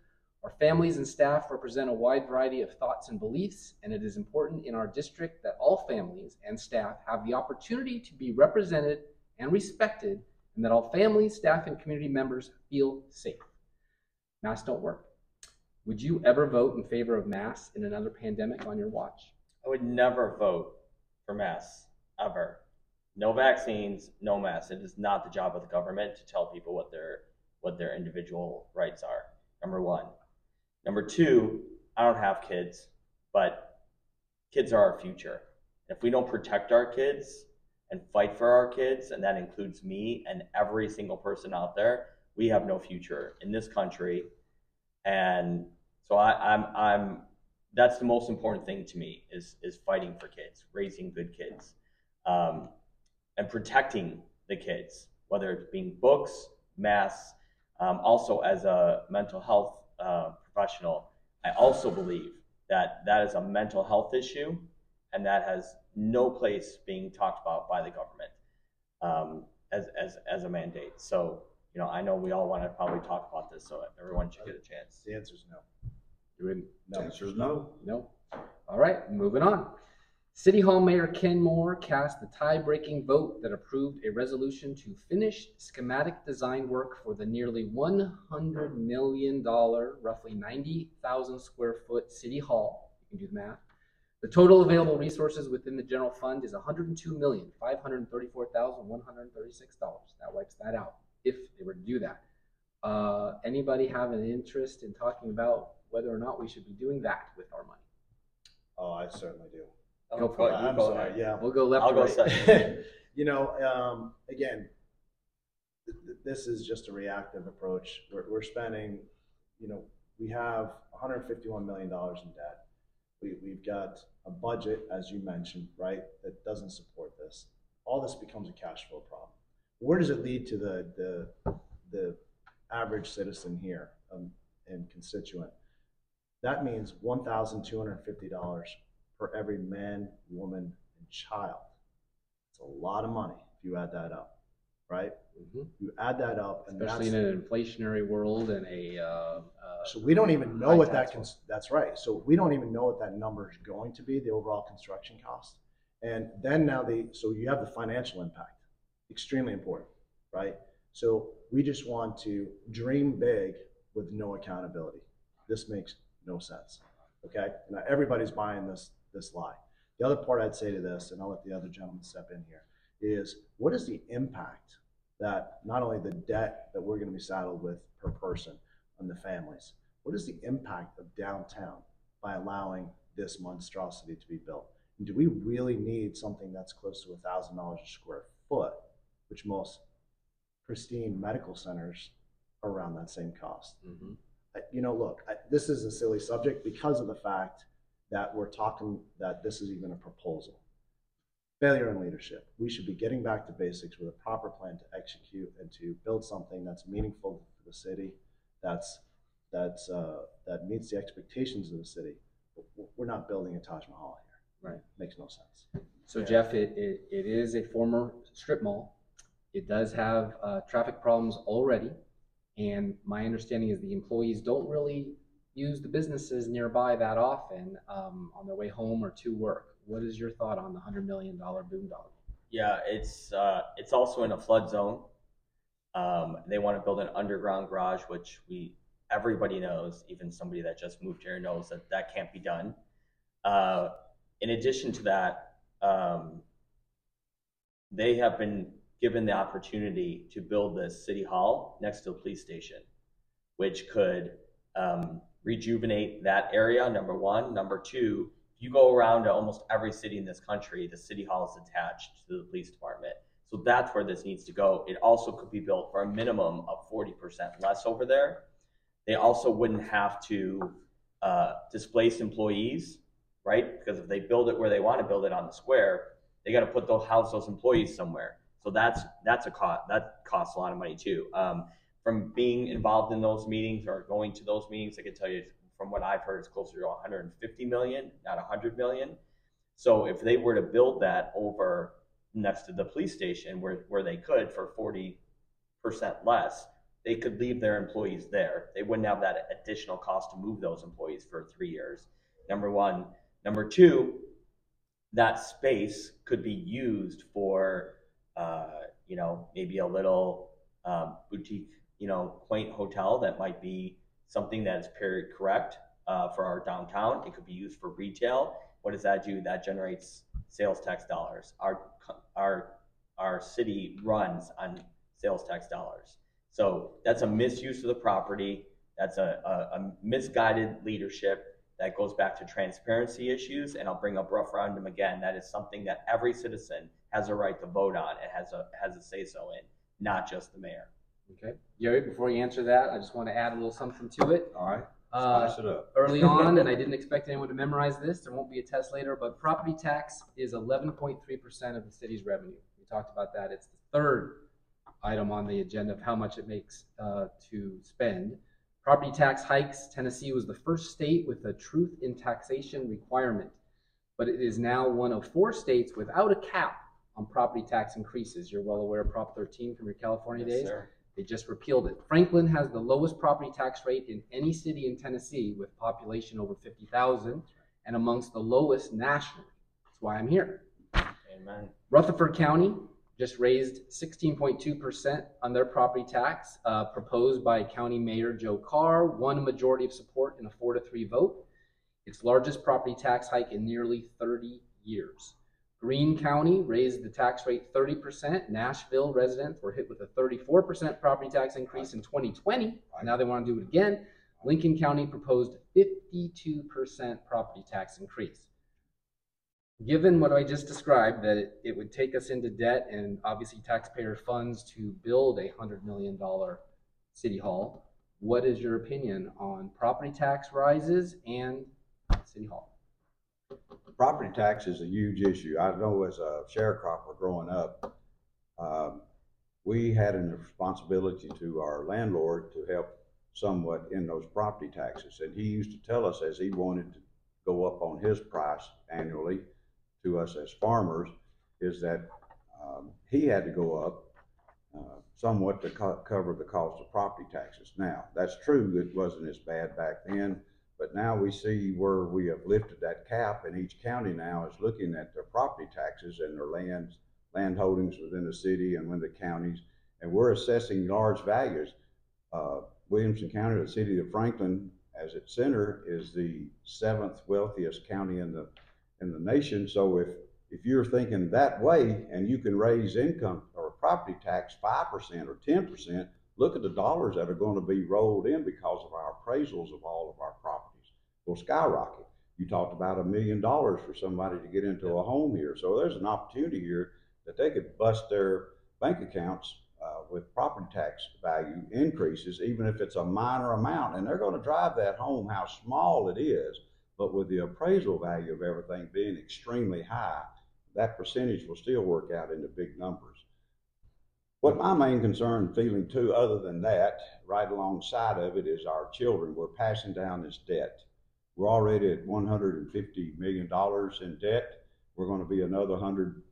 Our families and staff represent a wide variety of thoughts and beliefs, and it is important in our district that all families and staff have the opportunity to be represented and respected, and that all families, staff, and community members feel safe. Masks don't work. Would you ever vote in favor of masks in another pandemic on your watch? I would never vote for masks, ever. No vaccines, no masks. It is not the job of the government to tell people what their what their individual rights are. Number one. Number two, I don't have kids, but kids are our future. If we don't protect our kids and fight for our kids, and that includes me and every single person out there, we have no future in this country. And so I, I'm I'm that's the most important thing to me is is fighting for kids, raising good kids, um, and protecting the kids, whether it's being books, masks. Um, also, as a mental health uh, professional, I also believe that that is a mental health issue, and that has no place being talked about by the government um, as as as a mandate. So, you know, I know we all want to probably talk about this, so everyone should get a chance. The answer is no. You wouldn't? The answer is no. No. All right, moving on. City Hall Mayor Ken Moore cast the tie-breaking vote that approved a resolution to finish schematic design work for the nearly $100 million, roughly 90,000 square foot City Hall. You can do the math. The total available resources within the general fund is $102,534,136. That wipes that out, if they were to do that. Uh, anybody have an interest in talking about whether or not we should be doing that with our money? Oh, I certainly do. Go for it. I'm go sorry, ahead. yeah. We'll go left I'll to go second. You know, um, again, th- th- this is just a reactive approach. We're, we're spending, you know, we have hundred and fifty-one million dollars in debt. We, we've got a budget, as you mentioned, right, that doesn't support this. All this becomes a cash flow problem. Where does it lead to the, the, the average citizen here, um, and constituent? That means one thousand two hundred and fifty dollars for every man, woman, and child. It's a lot of money if you add that up, right? Mhm. You add that up, and Especially that's, in an inflationary world and a, uh, uh, so we don't even know high what that, tax cons- that's right. So we don't even know what that number is going to be, the overall construction cost. And then now the, so you have the financial impact, extremely important, right? So we just want to dream big with no accountability. This makes no sense, okay? Now, everybody's buying this, this lie. The other part I'd say to this, and I'll let the other gentleman step in here, is what is the impact that not only the debt that we're gonna be saddled with per person on the families, what is the impact of downtown by allowing this monstrosity to be built? And do we really need something that's close to a thousand dollars a square foot, which most pristine medical centers are around that same cost? mhm. I- you know, look, I, this is a silly subject because of the fact that we're talking that this is even a proposal. Failure in leadership. We should be getting back to basics with a proper plan to execute and to build something that's meaningful for the city, that's that's uh, that meets the expectations of the city. We're not building a Taj Mahal here. Right. Makes no sense. So Jeff, it, it, it is a former strip mall. It does have, uh, traffic problems already. And my understanding is the employees don't really use the businesses nearby that often, um, on their way home or to work. What is your thought on the hundred million dollar boondoggle? Yeah, it's uh, it's also in a flood zone. Um, they want to build an underground garage, which we everybody knows, even somebody that just moved here knows that that can't be done. Uh, in addition to that, um, they have been given the opportunity to build this city hall next to the police station, which could um, rejuvenate that area. Number one, number two, if you go around to almost every city in this country, the city hall is attached to the police department. So that's where this needs to go. It also could be built for a minimum of 40% less over there. They also wouldn't have to uh, displace employees, right? Because if they build it where they want to build it on the square, they got to put those house those employees somewhere. So that's that's a cost that costs a lot of money too. Um, from being involved in those meetings or going to those meetings, I can tell you from what I've heard, it's closer to 150 million, not 100 million. So if they were to build that over next to the police station where, where they could for 40% less, they could leave their employees there. They wouldn't have that additional cost to move those employees for three years. Number one. Number two, that space could be used for, uh, you know, maybe a little um, boutique, you know, quaint hotel that might be something that is period correct uh, for our downtown. It could be used for retail. What does that do? That generates sales tax dollars. Our our our city runs on sales tax dollars. So that's a misuse of the property. That's a, a, a misguided leadership that goes back to transparency issues. And I'll bring up referendum again. That is something that every citizen has a right to vote on and has a has a say so in, not just the mayor. Okay. Gary, before you answer that, I just want to add a little something to it. All right, Uh, spice it up. early on, and I didn't expect anyone to memorize this. There won't be a test later, but property tax is 11.3% of the city's revenue. We talked about that. It's the third item on the agenda of how much it makes uh, to spend. Property tax hikes. Tennessee was the first state with a truth in taxation requirement, but it is now one of four states without a cap on property tax increases. You're well aware of Prop 13 from your California Yes, days. sir. They just repealed it. Franklin has the lowest property tax rate in any city in Tennessee with population over 50,000 and amongst the lowest nationally. That's why I'm here. Amen. Rutherford County just raised 16.2% on their property tax, uh, proposed by County Mayor Joe Carr, won a majority of support in a four to three vote. Its largest property tax hike in nearly 30 years. Greene County raised the tax rate 30%. Nashville residents were hit with a 34% property tax increase in 2020. Now they want to do it again. Lincoln County proposed 52% property tax increase. Given what I just described, that it, it would take us into debt and obviously taxpayer funds to build a hundred million dollar city hall, what is your opinion on property tax rises and city hall? Property tax is a huge issue. I know as a sharecropper growing up, um, we had a responsibility to our landlord to help somewhat in those property taxes. And he used to tell us as he wanted to go up on his price annually to us as farmers, is that um, he had to go up uh, somewhat to co- cover the cost of property taxes. Now, that's true, it wasn't as bad back then, but now we see where we have lifted that cap, and each county now is looking at their property taxes and their lands, land holdings within the city and within the counties, and we're assessing large values. Uh, Williamson County, the city of Franklin, as its center, is the seventh wealthiest county in the in the nation. So if if you're thinking that way and you can raise income or property tax five percent or ten percent, look at the dollars that are going to be rolled in because of our appraisals of all of our properties will skyrocket. You talked about a million dollars for somebody to get into a home here. So there's an opportunity here that they could bust their bank accounts uh, with property tax value increases, even if it's a minor amount. And they're going to drive that home, how small it is. But with the appraisal value of everything being extremely high, that percentage will still work out into big numbers. What my main concern feeling too, other than that, right alongside of it, is our children. We're passing down this debt. We're already at $150 million in debt. We're going to be another 100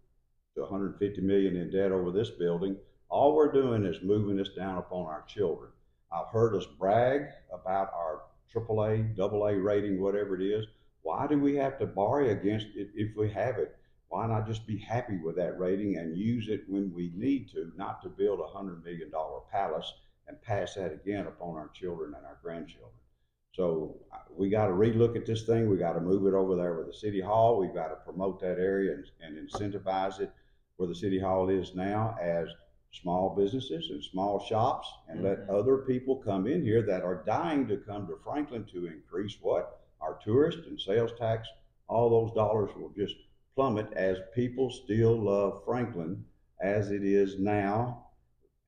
to 150 million in debt over this building. All we're doing is moving this down upon our children. I've heard us brag about our AAA, AA rating, whatever it is. Why do we have to borrow against it if we have it? Why not just be happy with that rating and use it when we need to, not to build a hundred million dollar palace and pass that again upon our children and our grandchildren? So uh, we got to relook at this thing. We got to move it over there with the city hall. We've got to promote that area and, and incentivize it where the city hall is now as small businesses and small shops and let Mhm. other people come in here that are dying to come to Franklin to increase what? Our tourist and sales tax. All those dollars will just plummet as people still love Franklin as it is now.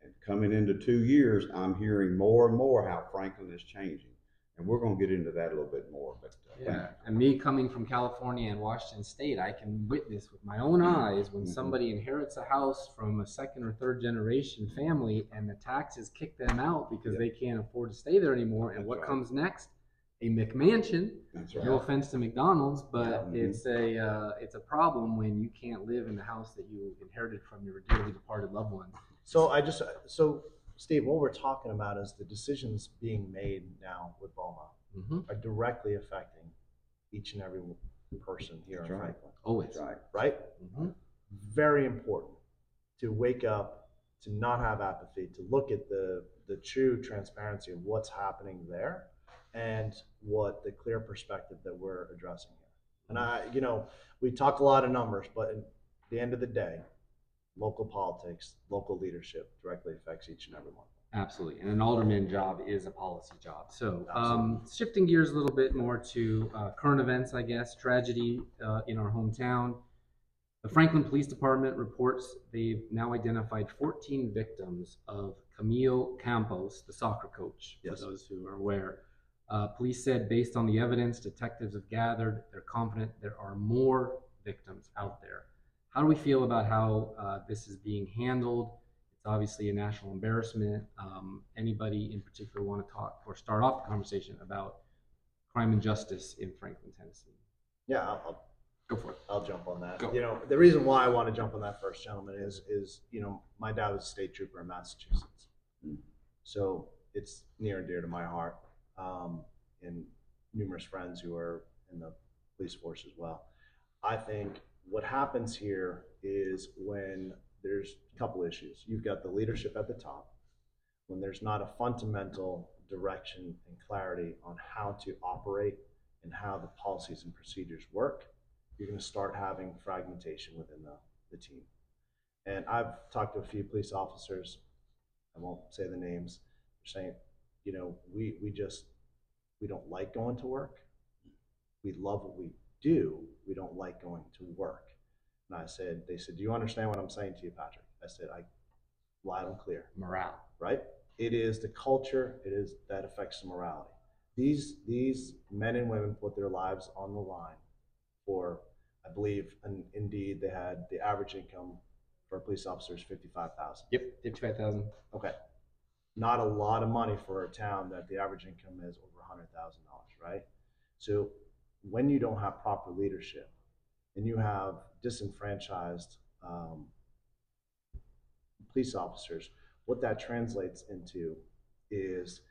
And coming into two years, I'm hearing more and more how Franklin is changing. And we're gonna get into that a little bit more, but. uh, Yeah, and me coming from California and Washington State, I can witness with my own eyes when Mhm. somebody inherits a house from a second or third generation family and the taxes kick them out because Yeah. they can't afford to stay there anymore. And That's what right. comes next? A McMansion. you. That's No offense to McDonald's, but Yeah. it's a uh, it's a problem when you can't live in the house that you inherited from your dearly departed loved one. So I just, so Steve, what we're talking about is the decisions being made now with BOMA hmm are directly affecting each and every person here That's in right. Franklin, Always. That's right. right? hmm Very important to wake up, to not have apathy, to look at the, the true transparency of what's happening there and what the clear perspective that we're addressing here. And I, you know, we talk a lot of numbers, but at the end of the day, local politics, local leadership directly affects each and every one. Absolutely, and an alderman job is a policy job. So, um, shifting gears a little bit more to uh, current events, I guess, tragedy uh, in our hometown. The Franklin Police Department reports they've now identified 14 victims of Camilo Campos, the soccer coach, Yes. for those who are aware. Uh, police said, based on the evidence detectives have gathered, they're confident there are more victims out there. How do we feel about how uh, this is being handled? It's obviously a national embarrassment. Um, anybody in particular want to talk or start off the conversation about crime and justice in Franklin, Tennessee? Yeah, I'll, I'll Go for it. I'll jump on that. Go. You know, the reason why I want to jump on that first, gentleman, is is you know my dad was a state trooper in Massachusetts, Mm. so it's near and dear to my heart, um, and numerous friends who are in the police force as well. I think what happens here is when there's a couple issues. You've got the leadership at the top, when there's not a fundamental direction and clarity on how to operate and how the policies and procedures work you're going to start having fragmentation within the, the team. And I've talked to a few police officers, I won't say the names, they're saying, you know, we, we just, we don't like going to work. We love what we do. We don't like going to work. And I said, they said, do you understand what I'm saying to you, Patrick? I said, I loud and clear Morale. right? It is the culture. It is that affects the morality. These these men and women put their lives on the line for, I believe, and indeed they had the average income for a police officer is fifty five thousand. Yep, fifty-five thousand. Okay, not a lot of money for a town that the average income is over hundred thousand dollars, right? So when you don't have proper leadership and you have disenfranchised um, police officers, what that translates into is,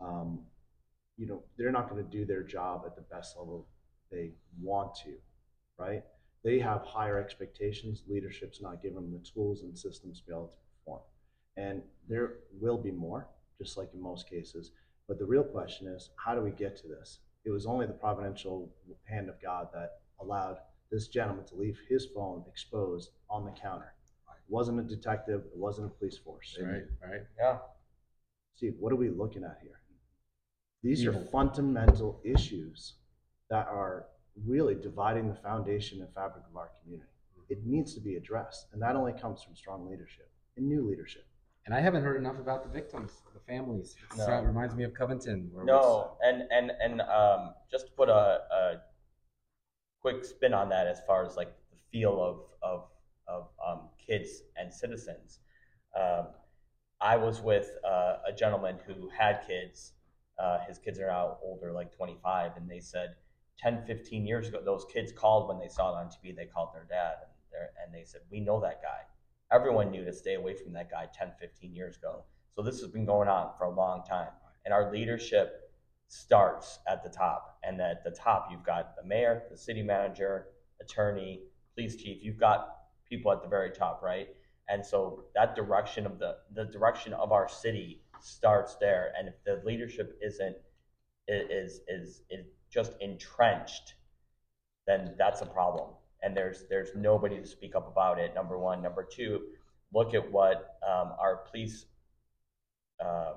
um, you know, they're not going to do their job at the best level they want to, right? They have higher expectations. Leadership's not giving them the tools and systems to be able to perform. And there will be more, just like in most cases. But the real question is, how do we get to this? It was only the providential hand of God that allowed this gentleman to leave his phone exposed on the counter. It wasn't a detective, it wasn't a police force. Right, right. Yeah. Steve, what are we looking at here? These are fundamental issues that are really dividing the foundation and fabric of our community. It needs to be addressed, and that only comes from strong leadership and new leadership. And I haven't heard enough about the victims, the families. No. uh, reminds me of Covington. Where No, and and and um, just to put a, a quick spin on that, as far as like the feel of of of um, kids and citizens. Um, I was with uh, a gentleman who had kids. Uh, his kids are now older, like 25, and they said 10, 15 years ago, those kids called when they saw it on TV. They called their dad, and, and they said, "We know that guy." Everyone knew to stay away from that guy 10, 15 years ago. So this has been going on for a long time, and our leadership starts at the top. And at the top, you've got the mayor, the city manager, attorney, police chief. You've got people at the very top, right? And so that direction of the the direction of our city starts there. And if the leadership isn't is is is just entrenched, then that's a problem. And there's there's nobody to speak up about it. Number one. Number two. Look at what um, our police um,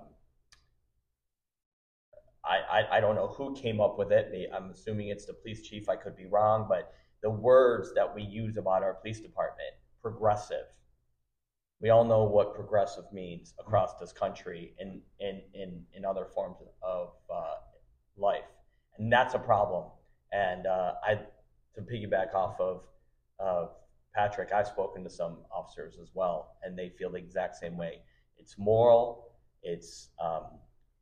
I, I, I don't know who came up with it. I'm assuming it's the police chief. I could be wrong, but the words that we use about our police department, progressive. We all know what progressive means across this country in in in, in other forms of uh, life, and that's a problem. And uh, I, to piggyback off of uh, Patrick, I've spoken to some officers as well, and they feel the exact same way. It's moral, it's um,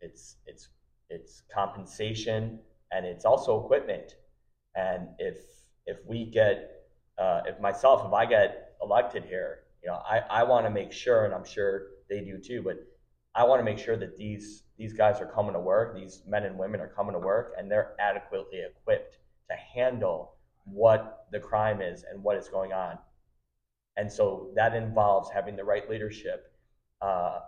it's it's it's compensation, and it's also equipment. And if if we get uh, if myself if I get elected here, you know, I, I want to make sure, and I'm sure they do too, but I want to make sure that these these guys are coming to work, these men and women are coming to work, and they're adequately equipped to handle what the crime is and what is going on. And so that involves having the right leadership uh,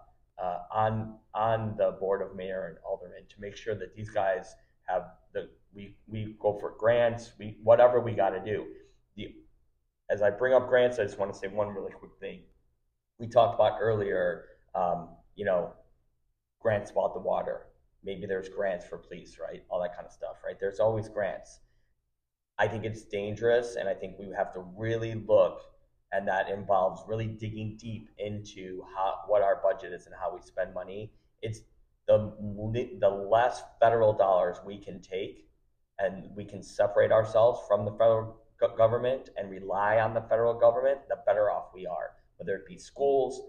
uh, on on the board of mayor and aldermen to make sure that these guys have the we we go for grants, we whatever we got to do. The as I bring up grants, I just want to say one really quick thing. We talked about earlier, um, you know, grants about the water. Maybe there's grants for police, right? All that kind of stuff, right? There's always grants. I think it's dangerous, and I think we have to really look, and that involves really digging deep into how what our budget is and how we spend money. It's the the less federal dollars we can take, and we can separate ourselves from the federal government and rely on the federal government, the better off we are. Whether it be schools,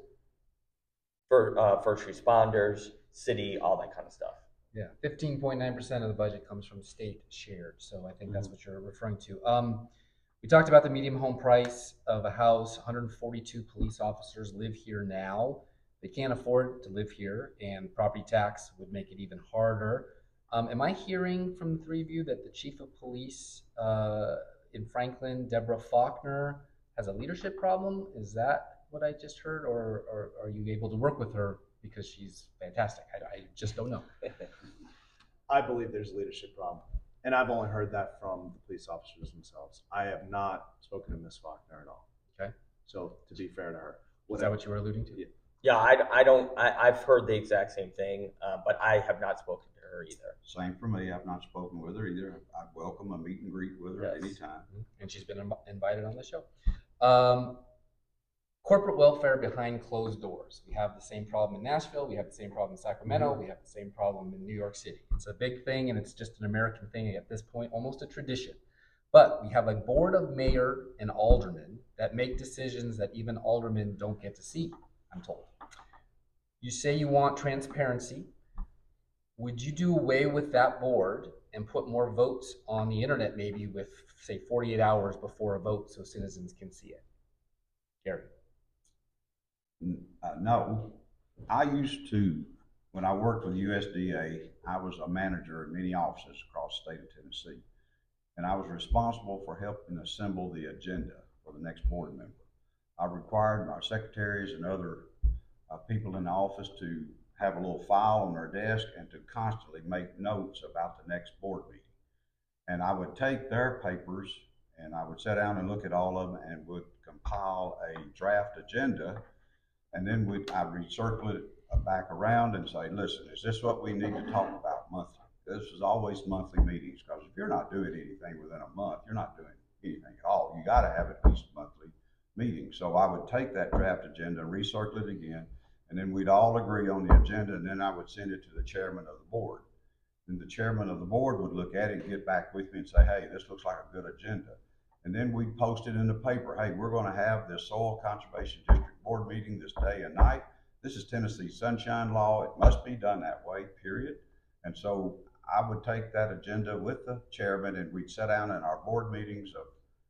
for uh, first responders, city, all that kind of stuff. Yeah, fifteen point nine percent of the budget comes from state shared, so I think that's what you're referring to. Um, we talked about the medium home price of a house, hundred and forty-two police officers live here now. They can't afford to live here, and property tax would make it even harder. Um, am I hearing from the three of you that the chief of police, uh, in Franklin, Deborah Faulkner, has a leadership problem? Is that what I just heard, or, or are you able to work with her because she's fantastic? I, I just don't know. I believe there's a leadership problem, and I've only heard that from the police officers themselves. I have not spoken to Ms. Faulkner at all. Okay. So to be fair to her, Was that what you were alluding to? Yeah. Yeah, I, I don't, I, I've heard the exact same thing, uh, but I have not spoken to her either. Same for me. I've not spoken with her either. I'd welcome a meet and greet with her at any Yes. time. And she's been inv- invited on the show. Um, corporate welfare behind closed doors. We have the same problem in Nashville. We have the same problem in Sacramento. Mm-hmm. We have the same problem in New York City. It's a big thing, and it's just an American thing at this point, almost a tradition. But we have a board of mayor and aldermen that make decisions that even aldermen don't get to see, I'm told. You say you want transparency. Would you do away with that board and put more votes on the internet, maybe with, say, 48 hours before a vote so citizens can see it? Gary. Uh, no, I used to, when I worked with USDA, I was a manager in many offices across the state of Tennessee. And I was responsible for helping assemble the agenda for the next board member. I required my secretaries and other uh, people in the office to have a little file on their desk and to constantly make notes about the next board meeting. And I would take their papers and I would sit down and look at all of them and would compile a draft agenda and then we, I recircle it back around and say, listen, is this what we need to talk about monthly? This is always monthly meetings, because if you're not doing anything within a month, you're not doing anything at all. You gotta have at least monthly meetings. So I would take that draft agenda, recircle it again, and then we'd all agree on the agenda, and then I would send it to the chairman of the board. Then the chairman of the board would look at it, get back with me and say, hey, this looks like a good agenda. And then we'd post it in the paper, hey, we're gonna have this soil conservation district board meeting this day and night. This is Tennessee sunshine law, it must be done that way, period. And so I would take that agenda with the chairman and we'd sit down in our board meetings of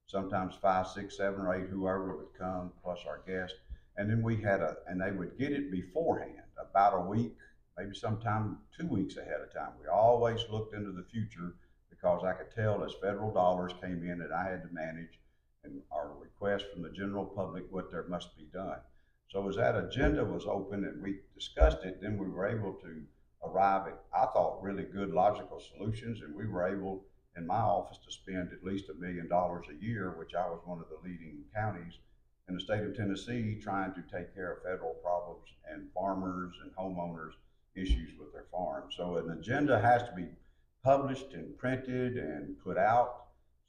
sometimes five, six, seven, or eight, whoever would come, plus our guest. And then we had a, and they would get it beforehand, about a week, maybe sometime two weeks ahead of time. We always looked into the future because I could tell as federal dollars came in that I had to manage and our request from the general public what there must be done. So as that agenda was open and we discussed it, then we were able to arrive at, I thought, really good logical solutions, and we were able, in my office, to spend at least a million dollars a year, which I was one of the leading counties in the state of Tennessee, trying to take care of federal problems and farmers and homeowners issues with their farms. So an agenda has to be published and printed and put out.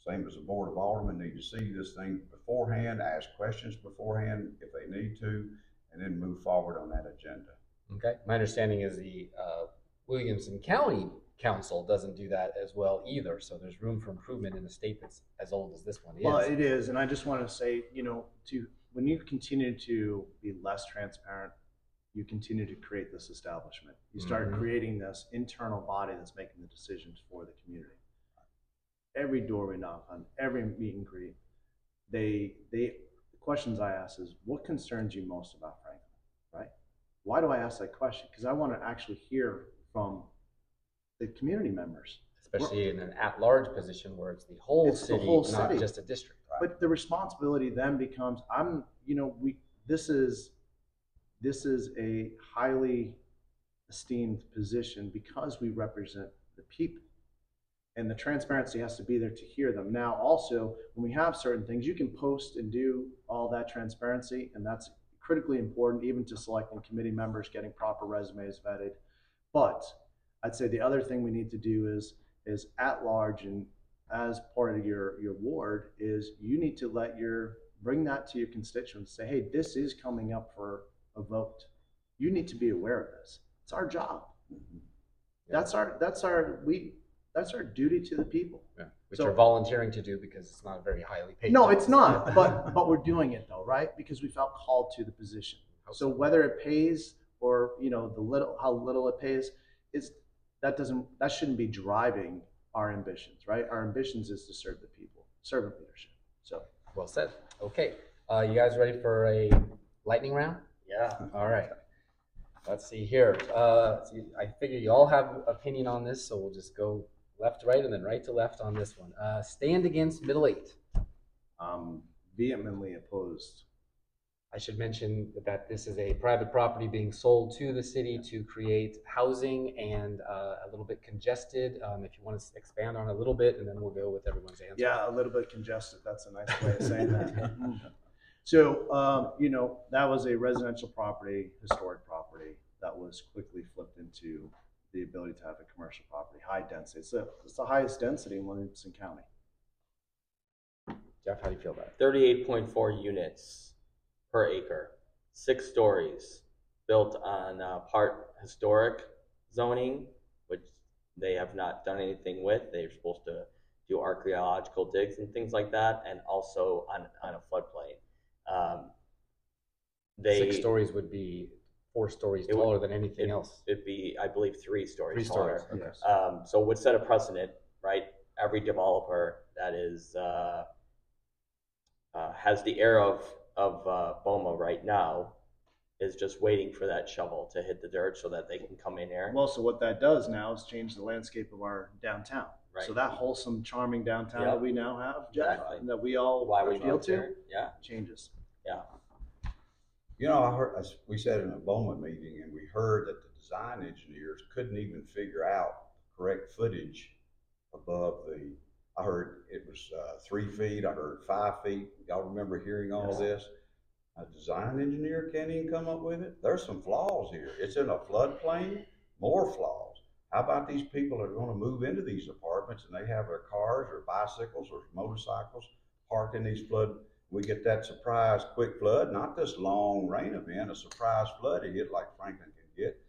Same as the Board of Aldermen need to see this thing beforehand, ask questions beforehand if they need to, and then move forward on that agenda. Okay. My understanding is the uh, Williamson County council doesn't do that as well either. So there's room for improvement in a state that's as old as this one is. Well, it is, and I just want to say, you know, to, when you continue to be less transparent, you continue to create this establishment. You start Mhm. creating this internal body that's making the decisions for the community. Every door we knock on, every meet and greet, they, they, the questions I ask is, what concerns you most about Franklin, right? Why do I ask that question? Because I want to actually hear from the community members. Especially in an at-large position where it's the whole It's the city, whole not city. just a district. But the responsibility then becomes, I'm, you know, we, this is, this is a highly esteemed position because we represent the people. And the transparency has to be there to hear them. Now, also, when we have certain things, you can post and do all that transparency, and that's critically important, even to selecting committee members, getting proper resumes vetted. But I'd say the other thing we need to do is, is at large and as part of your, your ward is you need to let your, bring that to your constituents, say, hey, this is coming up for a vote. You need to be aware of this. It's our job. That's our, that's our, we, that's our duty to the people. Yeah, Which So- you're volunteering to do because it's not a very highly paid. No, job. it's not, but, but we're doing it though, right? Because we felt called to the position. So whether it pays or, you know, the little, how little it pays, is, that doesn't, that shouldn't be driving our ambitions, right? Our ambitions is to serve the people, servant leadership. So, Well said. Okay, uh, you guys ready for a lightning round? Yeah. All right. Let's see here. Uh, see, I figure you all have opinion on this, so we'll just go left to right and then right to left on this one. Uh, stand against middle eight. um, vehemently opposed. I should mention that this is a private property being sold to the city to create housing and uh, a little bit congested. Um, if you want to expand on it a little bit, and then we'll go with everyone's answer. Yeah, a little bit congested. That's a nice way of saying that. So, um, you know, that was a residential property, historic property that was quickly flipped into the ability to have a commercial property, high density. It's it's the highest density in Williamson County. Jeff, how do you feel about it? Thirty-eight point four units per acre, six stories, built on uh, part historic zoning, which they have not done anything with. They're supposed to do archaeological digs and things like that, and also on on a floodplain. Um, they Six stories would be four stories It would- taller than anything it- else. It'd be, I believe, three stories Three taller. stories. Yes. Um, so would set a precedent, right? Every developer that is, uh, uh, has the air of, of, uh, BOMA right now is just waiting for that shovel to hit the dirt so that they can come in there. Well, so what that does now is change the landscape of our downtown. Right. So that wholesome, charming downtown Yep. that we now have, Jeff, Exactly. that we all Why we appeal moved to, here, yeah, changes. Yeah. You know, I heard, as we said in a BOMA meeting, and we heard that the design engineers couldn't even figure out the correct footage above the, I heard it was, uh, three feet, I heard five feet. Y'all remember hearing all Yes. this? A design engineer can't even come up with it? There's some flaws here. It's in a floodplain, more flaws. How about these people that are gonna move into these apartments and they have their cars or bicycles or motorcycles parked in these flood we get that surprise quick flood, not this long rain event, a surprise flood to hit like Franklin can get.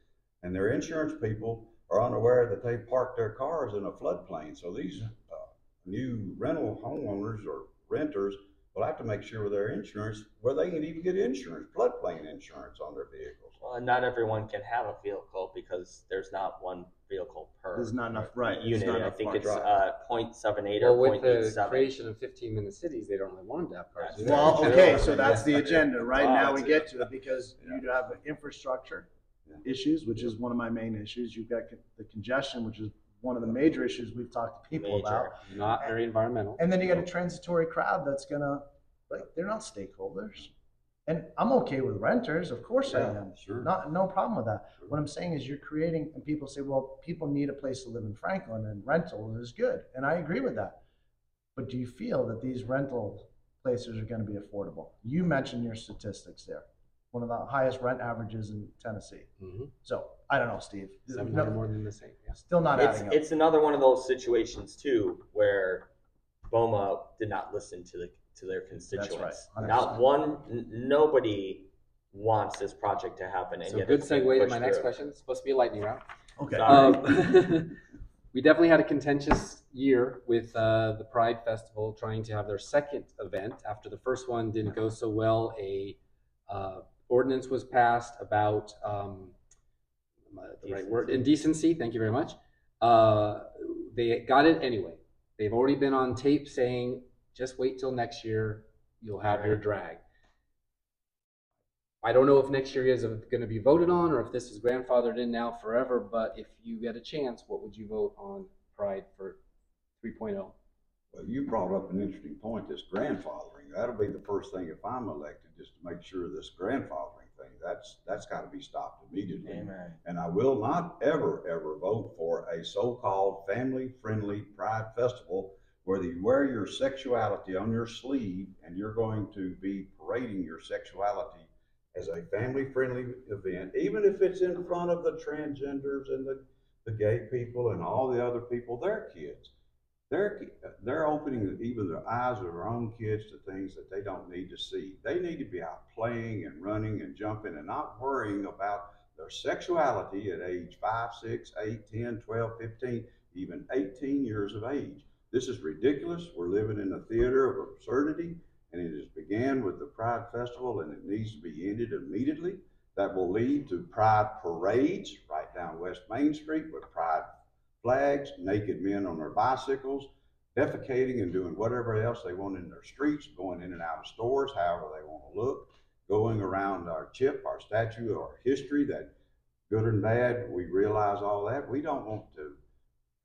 And their insurance people are unaware that they parked their cars in a floodplain. So these uh, new rental homeowners or renters will have to make sure with their insurance where they can even get insurance, floodplain insurance on their vehicles. Well, and not everyone can have a vehicle because there's not one vehicle per. There's not enough, right, it's Unit, not I enough think parking. it's, uh, point seven eight or Well, with point eight the seven. creation of 15 minute cities, they don't really want them to have cars. do they? Well, okay, so that's the agenda, right? Wow, Now we get to it because Yeah. you have infrastructure issues, which is one of my main issues. You've got con- the congestion, which is one of the major issues we've talked to people Major. about. Not very environmental. And then you got a transitory crowd that's gonna, like, they're not stakeholders. And I'm okay with renters, of course I am. sure. Not, no problem with that. What I'm saying is you're creating, and people say, well, people need a place to live in Franklin and rental is good. And I agree with that. But do you feel that these rental places are gonna be affordable? You mentioned your statistics there. One of the highest rent averages in Tennessee. Mhm. So, I don't know, Steve. Seven No, more than the same. Yeah. Still not It's, adding up. it's another one of those situations too, where BOMA did not listen to the, to their constituents. 100%. Not one, n- nobody wants this project to happen and So yet good segue to my next through. question. It's supposed to be a lightning round. Okay. Um, we definitely had a contentious year with uh, the Pride Festival trying to have their second event after the first one didn't go so well. A uh, ordinance was passed about um, the right word indecency. Thank you very much. Uh, they got it anyway. They've already been on tape saying, "Just wait till next year. You'll have your drag." I don't know if next year is going to be voted on or if this is grandfathered in now forever, but if you get a chance, what would you vote on Pride for oh? 3.0? Well, you brought up an interesting point, this grandfathering. That'll be the first thing if I'm elected, just to make sure this grandfathering thing, that's, that's gotta be stopped immediately. Amen. And I will not ever, ever vote for a so-called family-friendly pride festival where you wear your sexuality on your sleeve and you're going to be parading your sexuality as a family-friendly event, even if it's in front of the transgenders and the, the gay people and all the other people, their kids. They're, they're opening even the eyes of their own kids to things that they don't need to see. They need to be out playing and running and jumping and not worrying about their sexuality at age 5, 6, 8, 10, 12, 15, even 18 years of age. This is ridiculous. We're living in a theater of absurdity, and it has began with the Pride Festival, and it needs to be ended immediately. That will lead to pride parades right down West Main Street with pride flags, naked men on their bicycles, defecating and doing whatever else they want in their streets, going in and out of stores, however they want to look, going around our chip, our statue, our history, that good and bad, we realize all that. We don't want to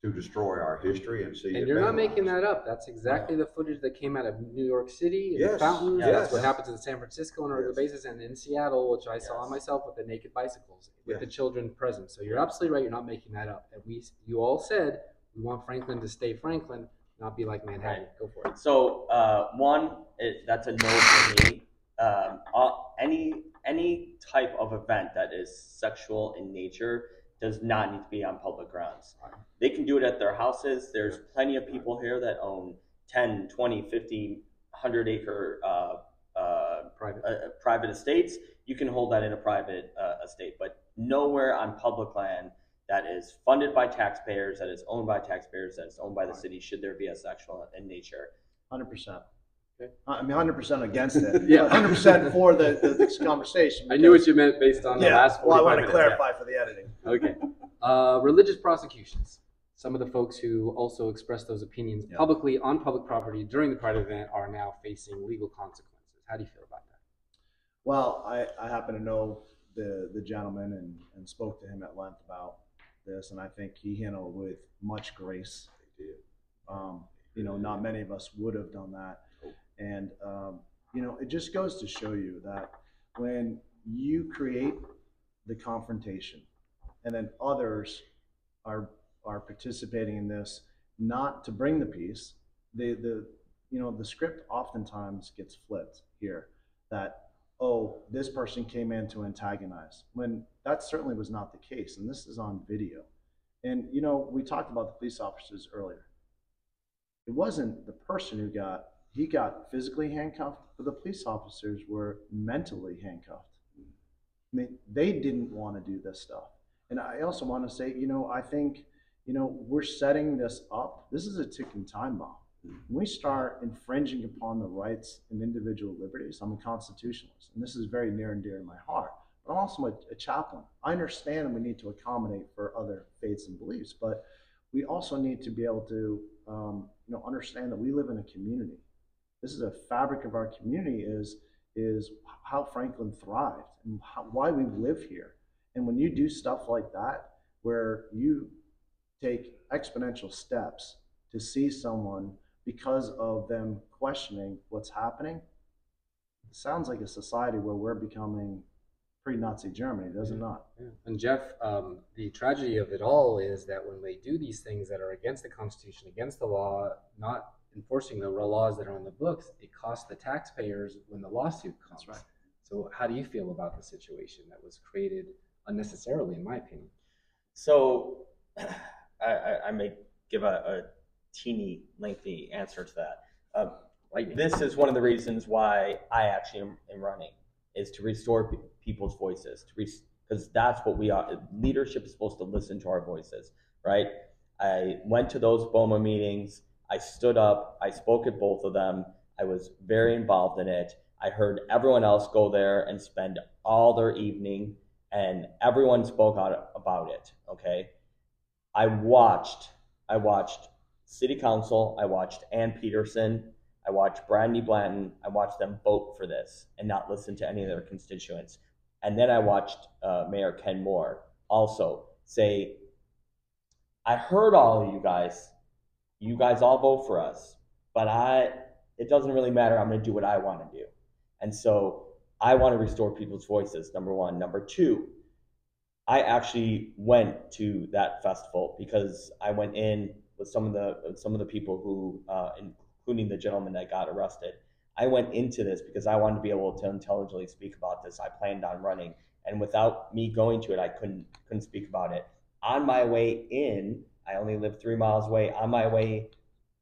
to destroy our history and see And it you're not making that up. That's exactly the footage that came out of New York City and the fountains. yes. That's what happens in San Francisco on a regular Yes. basis, and in Seattle, which I saw Yes. myself with the naked bicycles with the children present. So you're absolutely right. You're not making that up. And we, you all said we want Franklin to stay Franklin, not be like Manhattan. Go for it. So uh, one, it, that's a no for me. Um, uh, any any type of event that is sexual in nature does not need to be on public grounds. They can do it at their houses. There's plenty of people here that own 10, 20, 50, 100 acre uh, uh, Private. uh, private estates. You can hold that in a private uh, estate, but nowhere on public land that is funded by taxpayers, that is owned by taxpayers, that is owned by the city, should there be a sexual in nature. Hundred percent. Okay. I mean, hundred percent against it. Yeah. Hundred percent for the, the, this conversation. I knew what you meant based on the Yeah, last. well, I 45 want to minutes. clarify for the editing. Okay. Uh, religious prosecutions. Some of the folks who also expressed those opinions Yeah. publicly on public property during the Pride event are now facing legal consequences. How do you feel about that? Well, I, I happen to know the, the gentleman and, and spoke to him at length about this, and I think he handled it with much grace. Um, you know, not many of us would have done that. And, um, you know, it just goes to show you that when you create the confrontation and then others are, are participating in this, not to bring the peace, the, the, you know, the script oftentimes gets flipped here that, oh, this person came in to antagonize, when that certainly was not the case. And this is on video. And, you know, we talked about the police officers earlier it wasn't the person who got he got physically handcuffed but the police officers were mentally handcuffed. I mean they didn't want to do this stuff. And i also want to say you know i think you know we're setting this up. This is a ticking time bomb. When we start infringing upon the rights and individual liberties i'm a constitutionalist and this is very near and dear to my heart. But i'm also a, a chaplain. I understand we need to accommodate for other faiths and beliefs but we also need to be able to um, you know understand that we live in a community this is a fabric of our community is is how franklin thrived and how, why we live here. And when you do stuff like that where you take exponential steps to see someone because of them questioning what's happening it sounds like a society where we're becoming pre-nazi germany does it not? Yeah. And Jeff, um, the tragedy of it all is that when they do these things that are against the Constitution, against the law, not enforcing the laws that are on the books, it costs the taxpayers when the lawsuit comes. That's right. So, how do you feel about the situation that was created unnecessarily, in my opinion? So I, I, I may give a, a teeny lengthy answer to that. Um, like this is one of the reasons why I actually am, am running is to restore pe- people's voices to because that's what we are. Leadership is supposed to listen to our voices, right? I went to those BOMA meetings. I stood up. I spoke at both of them. I was very involved in it. I heard everyone else go there and spend all their evening, and everyone spoke out about it. Okay. I watched. I watched City Council. I watched Ann Petersen. I watched Brandy Blanton. I watched them vote for this and not listen to any of their constituents. And then I watched uh, Mayor Ken Moore also say, I heard all of you guys. You guys all vote for us, but I, it doesn't really matter. I'm going to do what I want to do. And so I want to restore people's voices, number one. Number two, I actually went to that festival because I went in with some of the some of the people who, uh, including the gentleman that got arrested. I went into this because I wanted to be able to intelligently speak about this. I planned on running, and without me going to it, I couldn't couldn't speak about it. On my way in, I only live three miles away. On my way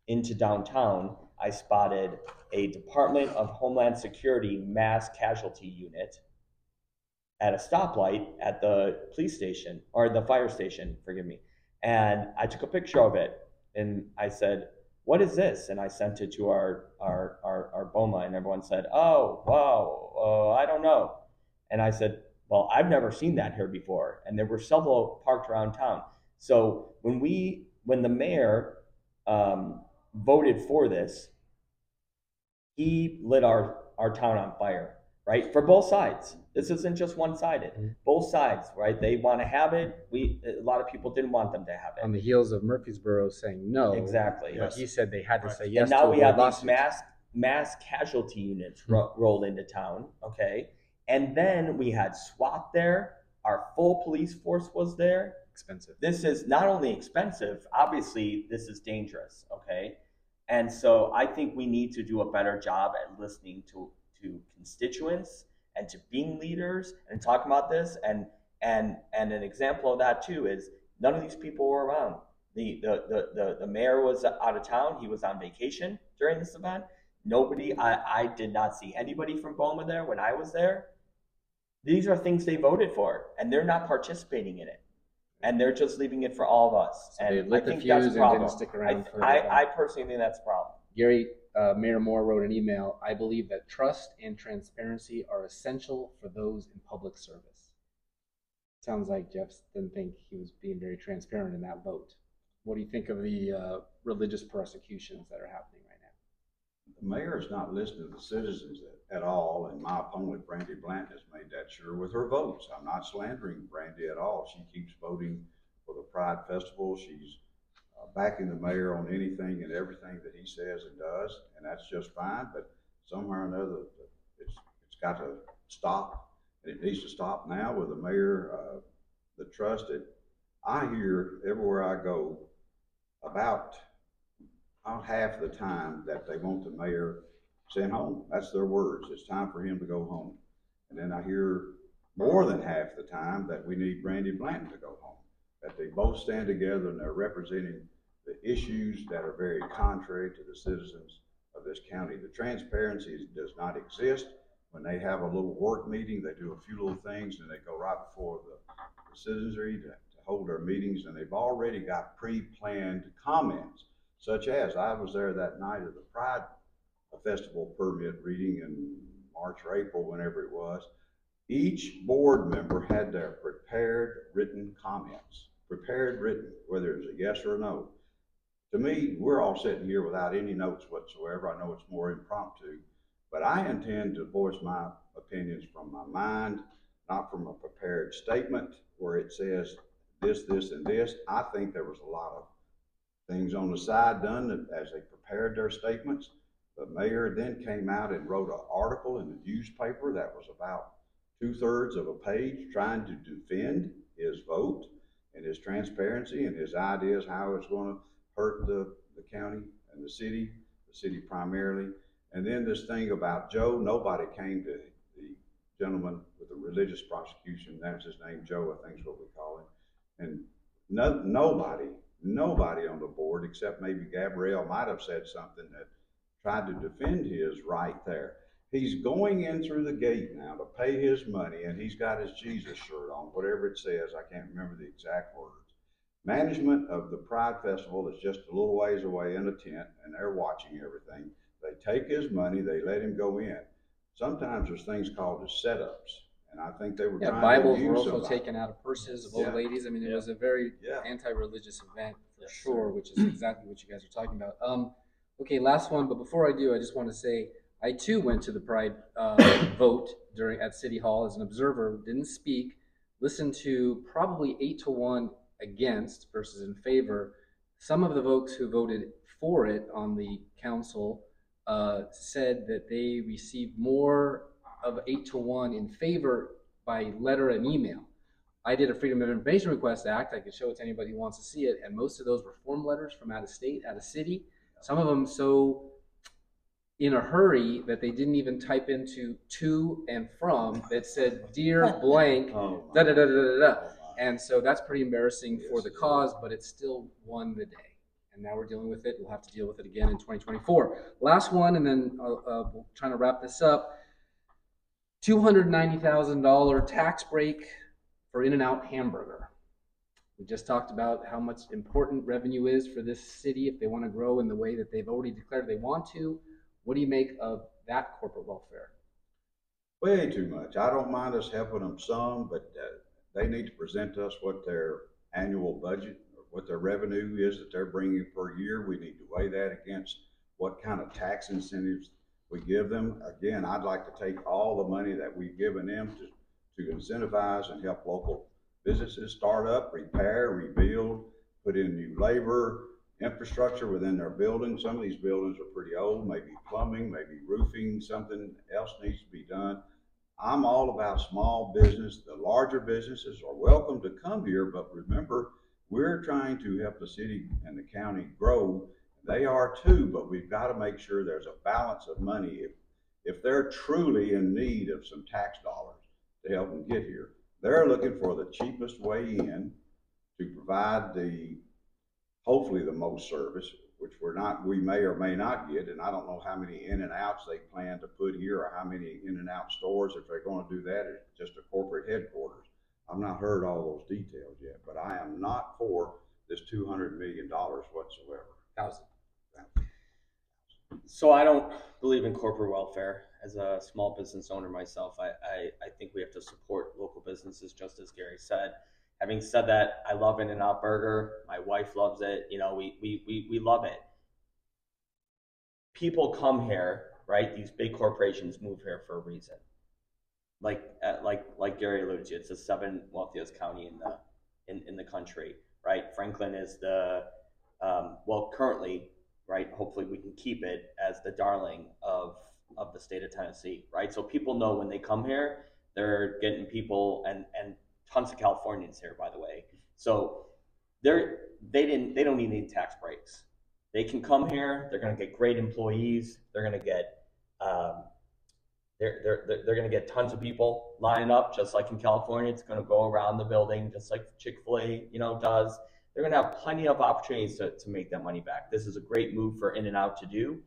into downtown, I spotted a Department of Homeland Security mass casualty unit at a stoplight at the police station or the fire station, forgive me. And I took a picture of it and I said, What is this? And I sent it to our our our, our BOMA and everyone said, Oh, wow, uh, I don't know. And I said, Well, I've never seen that here before. And there were several parked around town. So when we when the mayor um, voted for this, he lit our our town on fire, right? For both sides. This isn't just one sided. Mhm. Both sides, right? They want to have it. We a lot of people didn't want them to have it. On the heels of Murfreesboro saying no. Exactly. But he said they had to Right. say yes and now to we avoid have these mass mass casualty units ro- rolled into town. Okay, and then we had SWAT there. Our full police force was there. Expensive. This is not only expensive. Obviously, this is dangerous. Okay, and so I think we need to do a better job at listening to to constituents and to being leaders and talking about this. And and and an example of that too is none of these people were around. The the the the, the mayor was out of town. He was on vacation during this event. Nobody, I, I did not see anybody from Boma there when I was there. These are things they voted for, and they're not participating in it, and they're just leaving it for all of us. So and they lit I the think that's fuse a and problem. didn't stick around I, I. I personally think that's a problem. Gary, uh, Mayor Moore wrote an email. I believe that trust and transparency are essential for those in public service. Sounds like Jeff didn't think he was being very transparent in that vote. What do you think of the uh, religious persecutions that are happening right now? The mayor is not listening to the citizens at, at all, and my opponent, Brandy Blanton, has made that sure with her votes. I'm not slandering Brandy at all. She keeps voting for the Pride Festival. She's uh, backing the mayor on anything and everything that he says and does, and that's just fine, but somehow or another, it's, it's got to stop. And it needs to stop now with the mayor, uh, the trust that I hear everywhere I go about about half the time that they want the mayor sent home. That's their words. It's time for him to go home. And then I hear more than half the time that we need Brandy Blanton to go home. That they both stand together and they're representing the issues that are very contrary to the citizens of this county. The transparency does not exist. When they have a little work meeting, they do a few little things and they go right before the, the citizenry to, to hold their meetings and they've already got pre-planned comments such as I was there that night of the Pride Festival permit reading in March or April, whenever it was. Each board member had their prepared written comments, prepared written, whether it was a yes or a no. To me, we're all sitting here without any notes whatsoever. I know it's more impromptu, but I intend to voice my opinions from my mind, not from a prepared statement where it says this, this, and this. I think there was a lot of things on the side done as they prepared their statements. The mayor then came out and wrote an article in the newspaper that was about two thirds of a page trying to defend his vote and his transparency and his ideas how it's going to hurt the, the county and the city, the city primarily. And then this thing about Joe, nobody came to the gentleman with the religious prosecution. That's his name, Joe, I think is what we call him. And no, nobody, nobody on the board except maybe Gabrielle might have said something that tried to defend his right there. He's going in through the gate now to pay his money, and he's got his Jesus shirt on, whatever it says. I can't remember the exact words. Management of the Pride Festival is just a little ways away in a tent, and they're watching everything. They take his money, they let him go in. Sometimes there's things called as setups, and I think they were Yeah, trying Bibles to were use also somebody. taken out of purses of old Yeah. ladies. I mean, it Yeah. was a very Yeah. anti-religious event for Yes, sure, which is exactly what you guys are talking about. Um, okay, last one, but before I do, I just want to say I too went to the Pride uh, vote during at City Hall as an observer. Didn't speak. Listened to probably eight to one against versus in favor. Some of the folks who voted for it on the council uh, said that they received more of eight to one in favor by letter and email. I did a Freedom of Information Request Act. I could show it to anybody who wants to see it, and most of those were form letters from out of state, out of city. Some of them so in a hurry that they didn't even type into to and from that said dear blank Oh, da da da da da da. Oh. And so that's pretty embarrassing for the cause, but it still won the day. And now we're dealing with it. We'll have to deal with it again in 2024. Last one, and then uh, uh, we're trying to wrap this up. $290,000 tax break for In N Out Hamburger. We just talked about how much important revenue is for this city if they want to grow in the way that they've already declared they want to. What do you make of that corporate welfare? Way too much. I don't mind us helping them some, but uh, they need to present to us what their annual budget, or what their revenue is that they're bringing per year. We need to weigh that against what kind of tax incentives we give them. Again, I'd like to take all the money that we've given them to, to incentivize and help local businesses start up, repair, rebuild, put in new labor, infrastructure within their buildings. Some of these buildings are pretty old, maybe plumbing, maybe roofing, something else needs to be done. I'm all about small business. The larger businesses are welcome to come here, but remember, we're trying to help the city and the county grow. They are too, but we've got to make sure there's a balance of money. If, if they're truly in need of some tax dollars to help them get here, they're looking for the cheapest way in to provide the, hopefully the most service, which we're not, we may or may not get, and I don't know how many in and outs they plan to put here or how many in and out stores, if they're gonna do that, it's just a corporate headquarters. I've not heard all those details yet, but I am not for this two hundred million dollars whatsoever. Thousand. So I don't believe in corporate welfare. As a small business owner myself, I, I, I think we have to support local businesses, just as Gary said. Having said that, I love In and Out Burger. My wife loves it. You know, we, we, we, we love it. People come here, right? These big corporations move here for a reason. Like uh, like like Gary alluded to, it's the seventh wealthiest county in the in, in the country, right? Franklin is the um, well currently right? Hopefully, we can keep it as the darling of of the state of Tennessee, right? So people know when they come here, they're getting people and and tons of Californians here, by the way. So they're they didn't they don't need any tax breaks. They can come here. They're going to get great employees. They're going to get um, they're, they're, they're, going to get tons of people lining up, just like in California. It's going to go around the building, just like Chick fil A, you know, does they're going to have plenty of opportunities to, to make that money back. This is a great move for In and Out to do.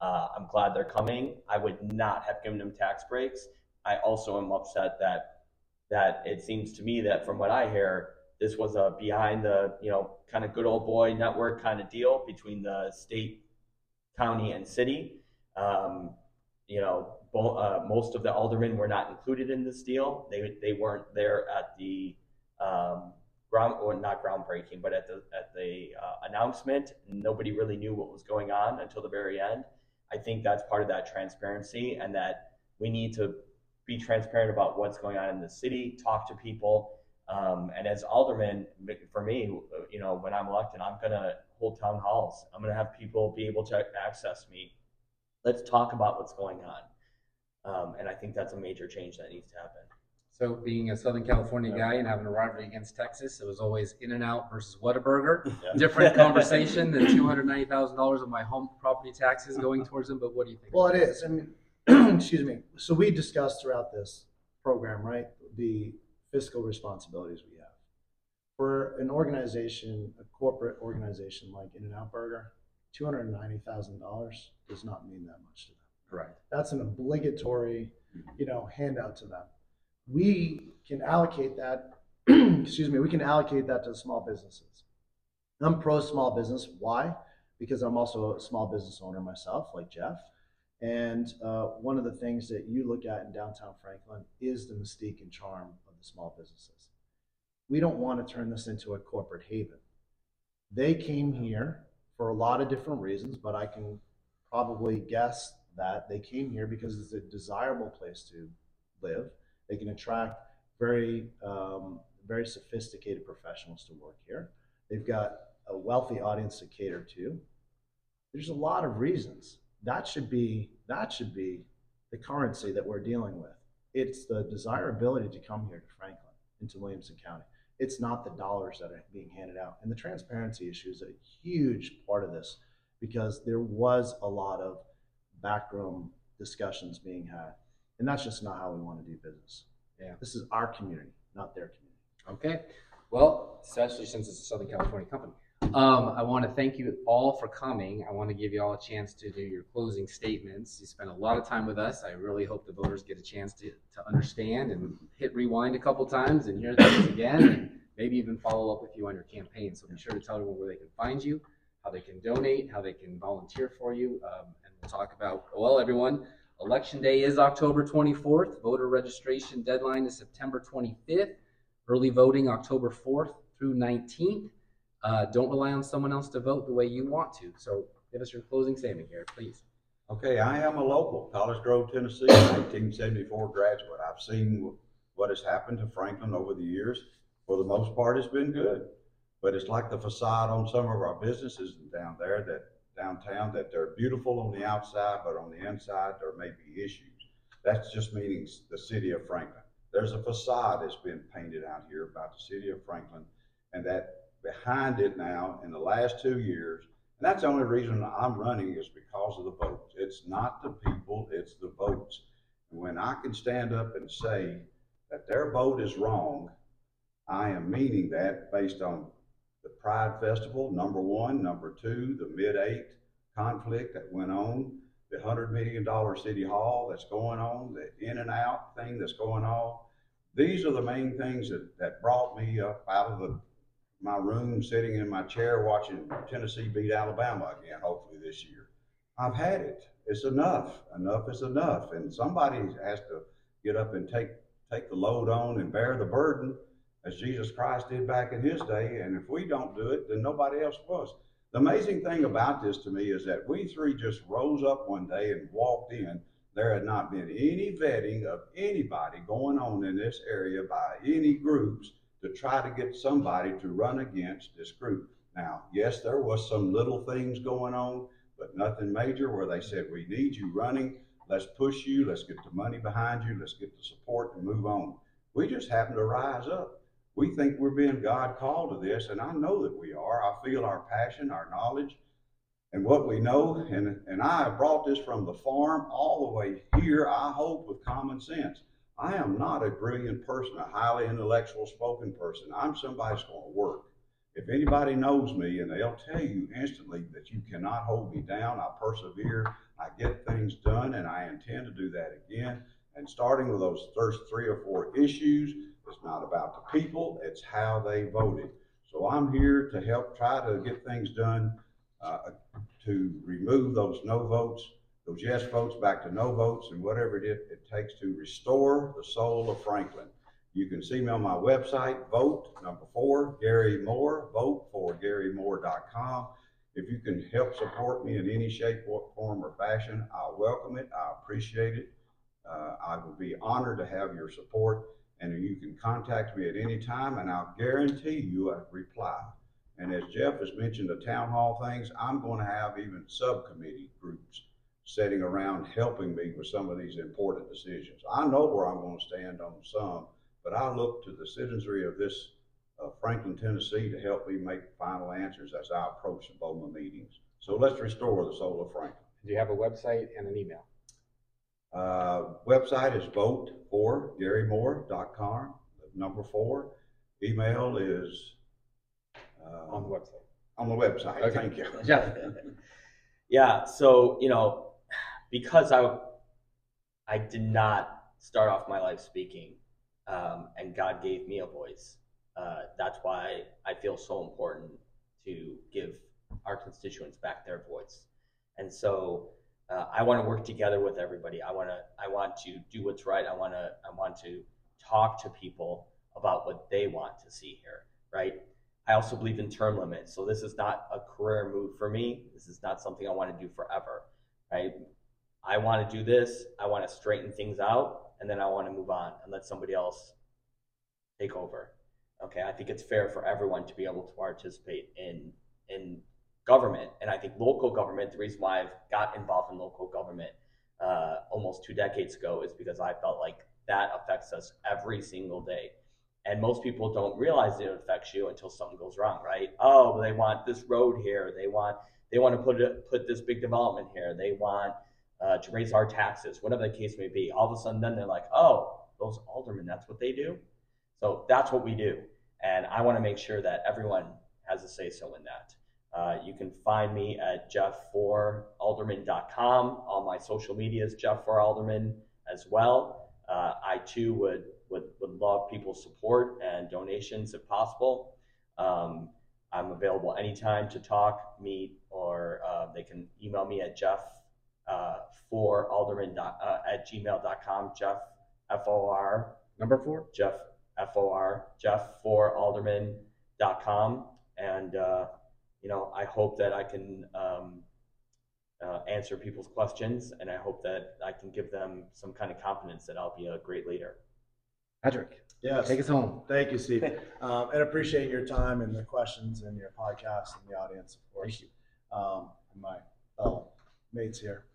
Uh, I'm glad they're coming. I would not have given them tax breaks. I also am upset that that it seems to me that from what I hear, this was a behind the you know kind of good old boy network kind of deal between the state, county, and city. Um, you know, bo- uh, most of the aldermen were not included in this deal. They they weren't there at the um, ground or not groundbreaking, but at the at the uh, announcement, nobody really knew what was going on until the very end. I think that's part of that transparency, and that we need to be transparent about what's going on in the city, talk to people, um, and as alderman, for me, you know, when I'm elected, I'm gonna hold town halls. I'm gonna have people be able to access me. Let's talk about what's going on, um, and I think that's a major change that needs to happen. So being a Southern California Yeah. guy and having a rivalry against Texas, it was always In and Out versus Whataburger. Yeah. Different conversation than two hundred ninety thousand dollars of my home property taxes going towards them. But what do you think? Well, it is. I mean, excuse me. So we discussed throughout this program, right, the fiscal responsibilities we have. For an organization, a corporate organization like In and Out Burger, two hundred ninety thousand dollars does not mean that much to them. Correct. That's an obligatory, you know, handout to them. We can allocate that, excuse me, we can allocate that to small businesses. I'm pro small business. Why? Because I'm also a small business owner myself, like Jeff. And uh, one of the things that you look at in downtown Franklin is the mystique and charm of the small businesses. We don't want to turn this into a corporate haven. They came here for a lot of different reasons, but I can probably guess that they came here because it's a desirable place to live. They can attract very, um, very sophisticated professionals to work here. They've got a wealthy audience to cater to. There's a lot of reasons. That should be that should be the currency that we're dealing with. It's the desirability to come here to Franklin, into Williamson County. It's not the dollars that are being handed out. And the transparency issue is a huge part of this because there was a lot of backroom discussions being had. And that's just not how we want to do business. Yeah. This is our community, not their community. Okay. Well, especially since it's a Southern California company. Um, I want to thank you all for coming. I want to give you all a chance to do your closing statements. You spent a lot of time with us. I really hope the voters get a chance to, to understand and hit rewind a couple times and hear things again, and maybe even follow up with you on your campaign. So be sure to tell everyone where they can find you, how they can donate, how they can volunteer for you, um, and we'll talk about. Well, everyone, election day is October 24th. Voter registration deadline is September 25th. Early voting October 4th through 19th. Uh, don't rely on someone else to vote the way you want to. So give us your closing statement here, please. Okay, I am a local, College Grove, Tennessee, 1974 graduate. I've seen what has happened to Franklin over the years. For the most part, it's been good. But it's like the facade on some of our businesses down there that downtown that they're beautiful on the outside, but on the inside there may be issues. That's just meaning the city of Franklin. There's a facade that's been painted out here about the city of Franklin, and that behind it now in the last two years. And that's the only reason I'm running is because of the votes. It's not the people, it's the votes. And when I can stand up and say that their vote is wrong, I am meaning that based on the Pride Festival, number one, number two, the mid eight conflict that went on, the hundred million dollar city hall that's going on, the in and out thing that's going on. These are the main things that, that brought me up out of the my room, sitting in my chair, watching Tennessee beat Alabama again, hopefully this year. I've had it. It's enough. Enough is enough. And somebody has to get up and take take the load on and bear the burden, as Jesus Christ did back in his day. And if we don't do it, then nobody else was. The amazing thing about this to me is that we three just rose up one day and walked in. There had not been any vetting of anybody going on in this area by any groups to try to get somebody to run against this group. Now, yes, there was some little things going on, but nothing major where they said, we need you running. Let's push you. Let's get the money behind you. Let's get the support and move on. We just happened to rise up. We think we're being God called to this, and I know that we are. I feel our passion, our knowledge, and what we know. And, and I have brought this from the farm all the way here, I hope, with common sense. I am not a brilliant person, a highly intellectual spoken person. I'm somebody that's going to work. If anybody knows me, and they'll tell you instantly that you cannot hold me down, I persevere, I get things done, and I intend to do that again. And starting with those first three or four issues, it's not about the people, it's how they voted. So I'm here to help try to get things done uh, to remove those no votes those yes votes back to no votes and whatever it, it takes to restore the soul of Franklin. You can see me on my website, vote number four, Gary Moore, vote for GaryMoore.com. If you can help support me in any shape, form, or fashion, I'll welcome it. I appreciate it. Uh, I would be honored to have your support, and you can contact me at any time, and I'll guarantee you a reply. And as Jeff has mentioned, the town hall things, I'm going to have even subcommittee groups sitting around helping me with some of these important decisions. I know where I'm going to stand on some, but I look to the citizenry of this uh, Franklin, Tennessee to help me make final answers as I approach the BOMA meetings. So let's restore the soul of Franklin. Do you have a website and an email? Uh, website is vote for GaryMoore.com, number four. Email is uh, On the website. on the website. Okay. Thank you. Jeff. Yeah, so you know, because I I did not start off my life speaking, um, and God gave me a voice. Uh, that's why I feel so important to give our constituents back their voice. And so uh, I want to work together with everybody. I want to I want to do what's right. I want to I want to talk to people about what they want to see here, right? I also believe in term limits. So this is not a career move for me. This is not something I want to do forever, right? I want to do this. I want to straighten things out, and then I want to move on and let somebody else take over. Okay, I think it's fair for everyone to be able to participate in in government, and I think local government. The reason why I've got involved in local government uh, almost two decades ago is because I felt like that affects us every single day. And most people don't realize it affects you until something goes wrong, right? Oh, they want this road here. They want they want to put it, put this big development here. They want uh, to raise our taxes, whatever the case may be. All of a sudden, then they're like, oh, those aldermen, that's what they do. So that's what we do, and I want to make sure that everyone has a say so in that. Uh, you can find me at jeff4alderman.com. All my social media is jeff4alderman as well. Uh, I too would, would would love people's support and donations if possible. Um, I'm available anytime to talk, meet, or uh, they can email me at jeff uh, for alderman dot, uh, at gmail.com. Jeff F O R Number four. Jeff F O R Jeff for alderman.com. And uh, you know, I hope that I can um, uh, answer people's questions, and I hope that I can give them some kind of confidence that I'll be a great leader. Patrick, Yes. take us home. Thank you, Steve. Um, and appreciate your time and the questions and your podcast and the audience, of course. Thank Um, and my fellow mates here.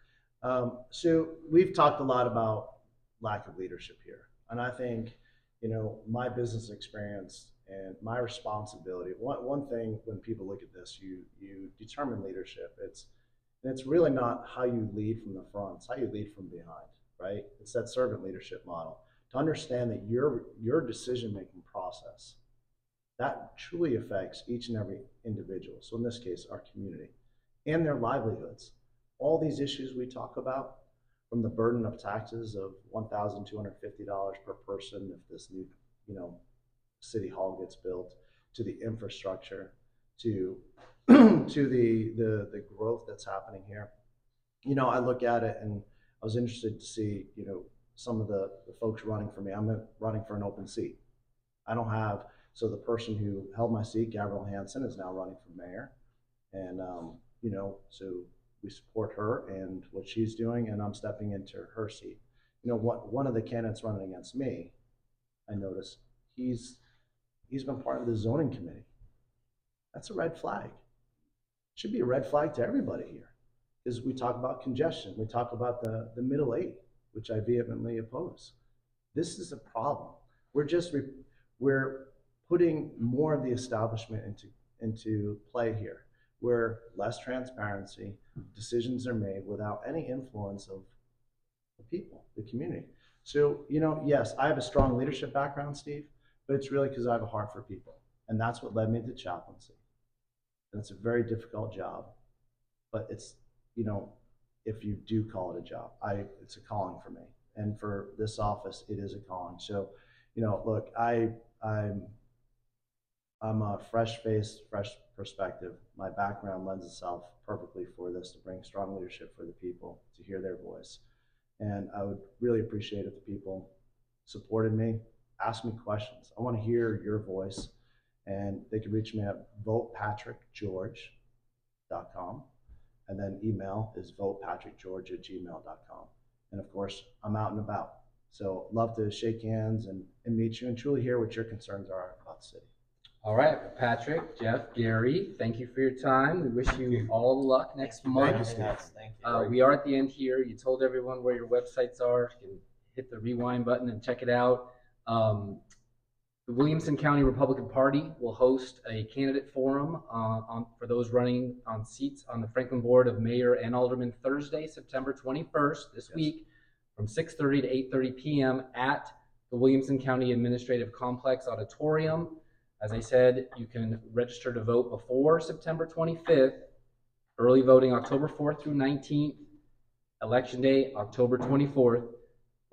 Um, so we've talked a lot about lack of leadership here. And I think, you know, my business experience and my responsibility, one, one thing when people look at this, you, you determine leadership. It's, and it's really not how you lead from the front, it's how you lead from behind, right? It's that servant leadership model to understand that your your decision making process that truly affects each and every individual so in this case our community and their livelihoods all these issues we talk about from the burden of taxes of $1250 per person if this new you know city hall gets built to the infrastructure to to the, the the growth that's happening here you know i look at it and i was interested to see you know some of the, the folks running for me. I'm running for an open seat. I don't have, so the person who held my seat, Gabrielle Hanson, is now running for mayor. And, um, you know, so we support her and what she's doing, and I'm stepping into her seat. You know, what, one of the candidates running against me, I noticed, he's, he's been part of the zoning committee. That's a red flag. Should be a red flag to everybody here. Because we talk about congestion, we talk about the, the middle eight which I vehemently oppose. This is a problem. We're just re- we're putting more of the establishment into into play here, where less transparency, decisions are made without any influence of the people, the community. So you know, yes, I have a strong leadership background, Steve, but it's really because I have a heart for people, and that's what led me to chaplaincy. And it's a very difficult job, but it's you know if you do call it a job. I it's a calling for me, and for this office, it is a calling. So, you know, look, I I'm I'm a fresh face, fresh perspective. My background lends itself perfectly for this to bring strong leadership for the people to hear their voice, and I would really appreciate if the people supported me, asked me questions. I want to hear your voice, and they can reach me at votepatrickgeorge.com and then email is votepatrickgeorge at gmail.com. And of course, I'm out and about. So love to shake hands and, and meet you and truly hear what your concerns are about the city. All right, Patrick, Jeff, Gary, thank you for your time. We wish you all the luck next month. you, Yes, thank you. Uh, we are at the end here. You told everyone where your websites are. You can hit the rewind button and check it out. Um, the Williamson County Republican Party will host a candidate forum uh, on, for those running on seats on the Franklin Board of Mayor and Alderman Thursday, September 21st, this week, from 6:30 to 8:30 p.m. at the Williamson County Administrative Complex Auditorium. As I said, you can register to vote before September 25th. Early voting October 4th through 19th. Election day October 24th.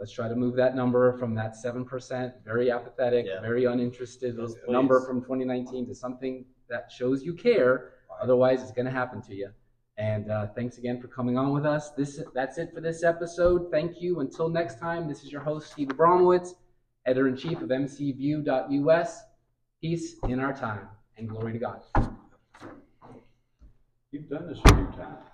Let's try to move that number from that 7%, very apathetic, Yeah. very uninterested Yes, number from 2019 to something that shows you care. Otherwise, it's going to happen to you. And uh, thanks again for coming on with us. This that's it for this episode. Thank you. Until next time, this is your host Steve Abramowitz, editor in chief of MCView.us. Peace in our time and glory to God. You've done this a few times.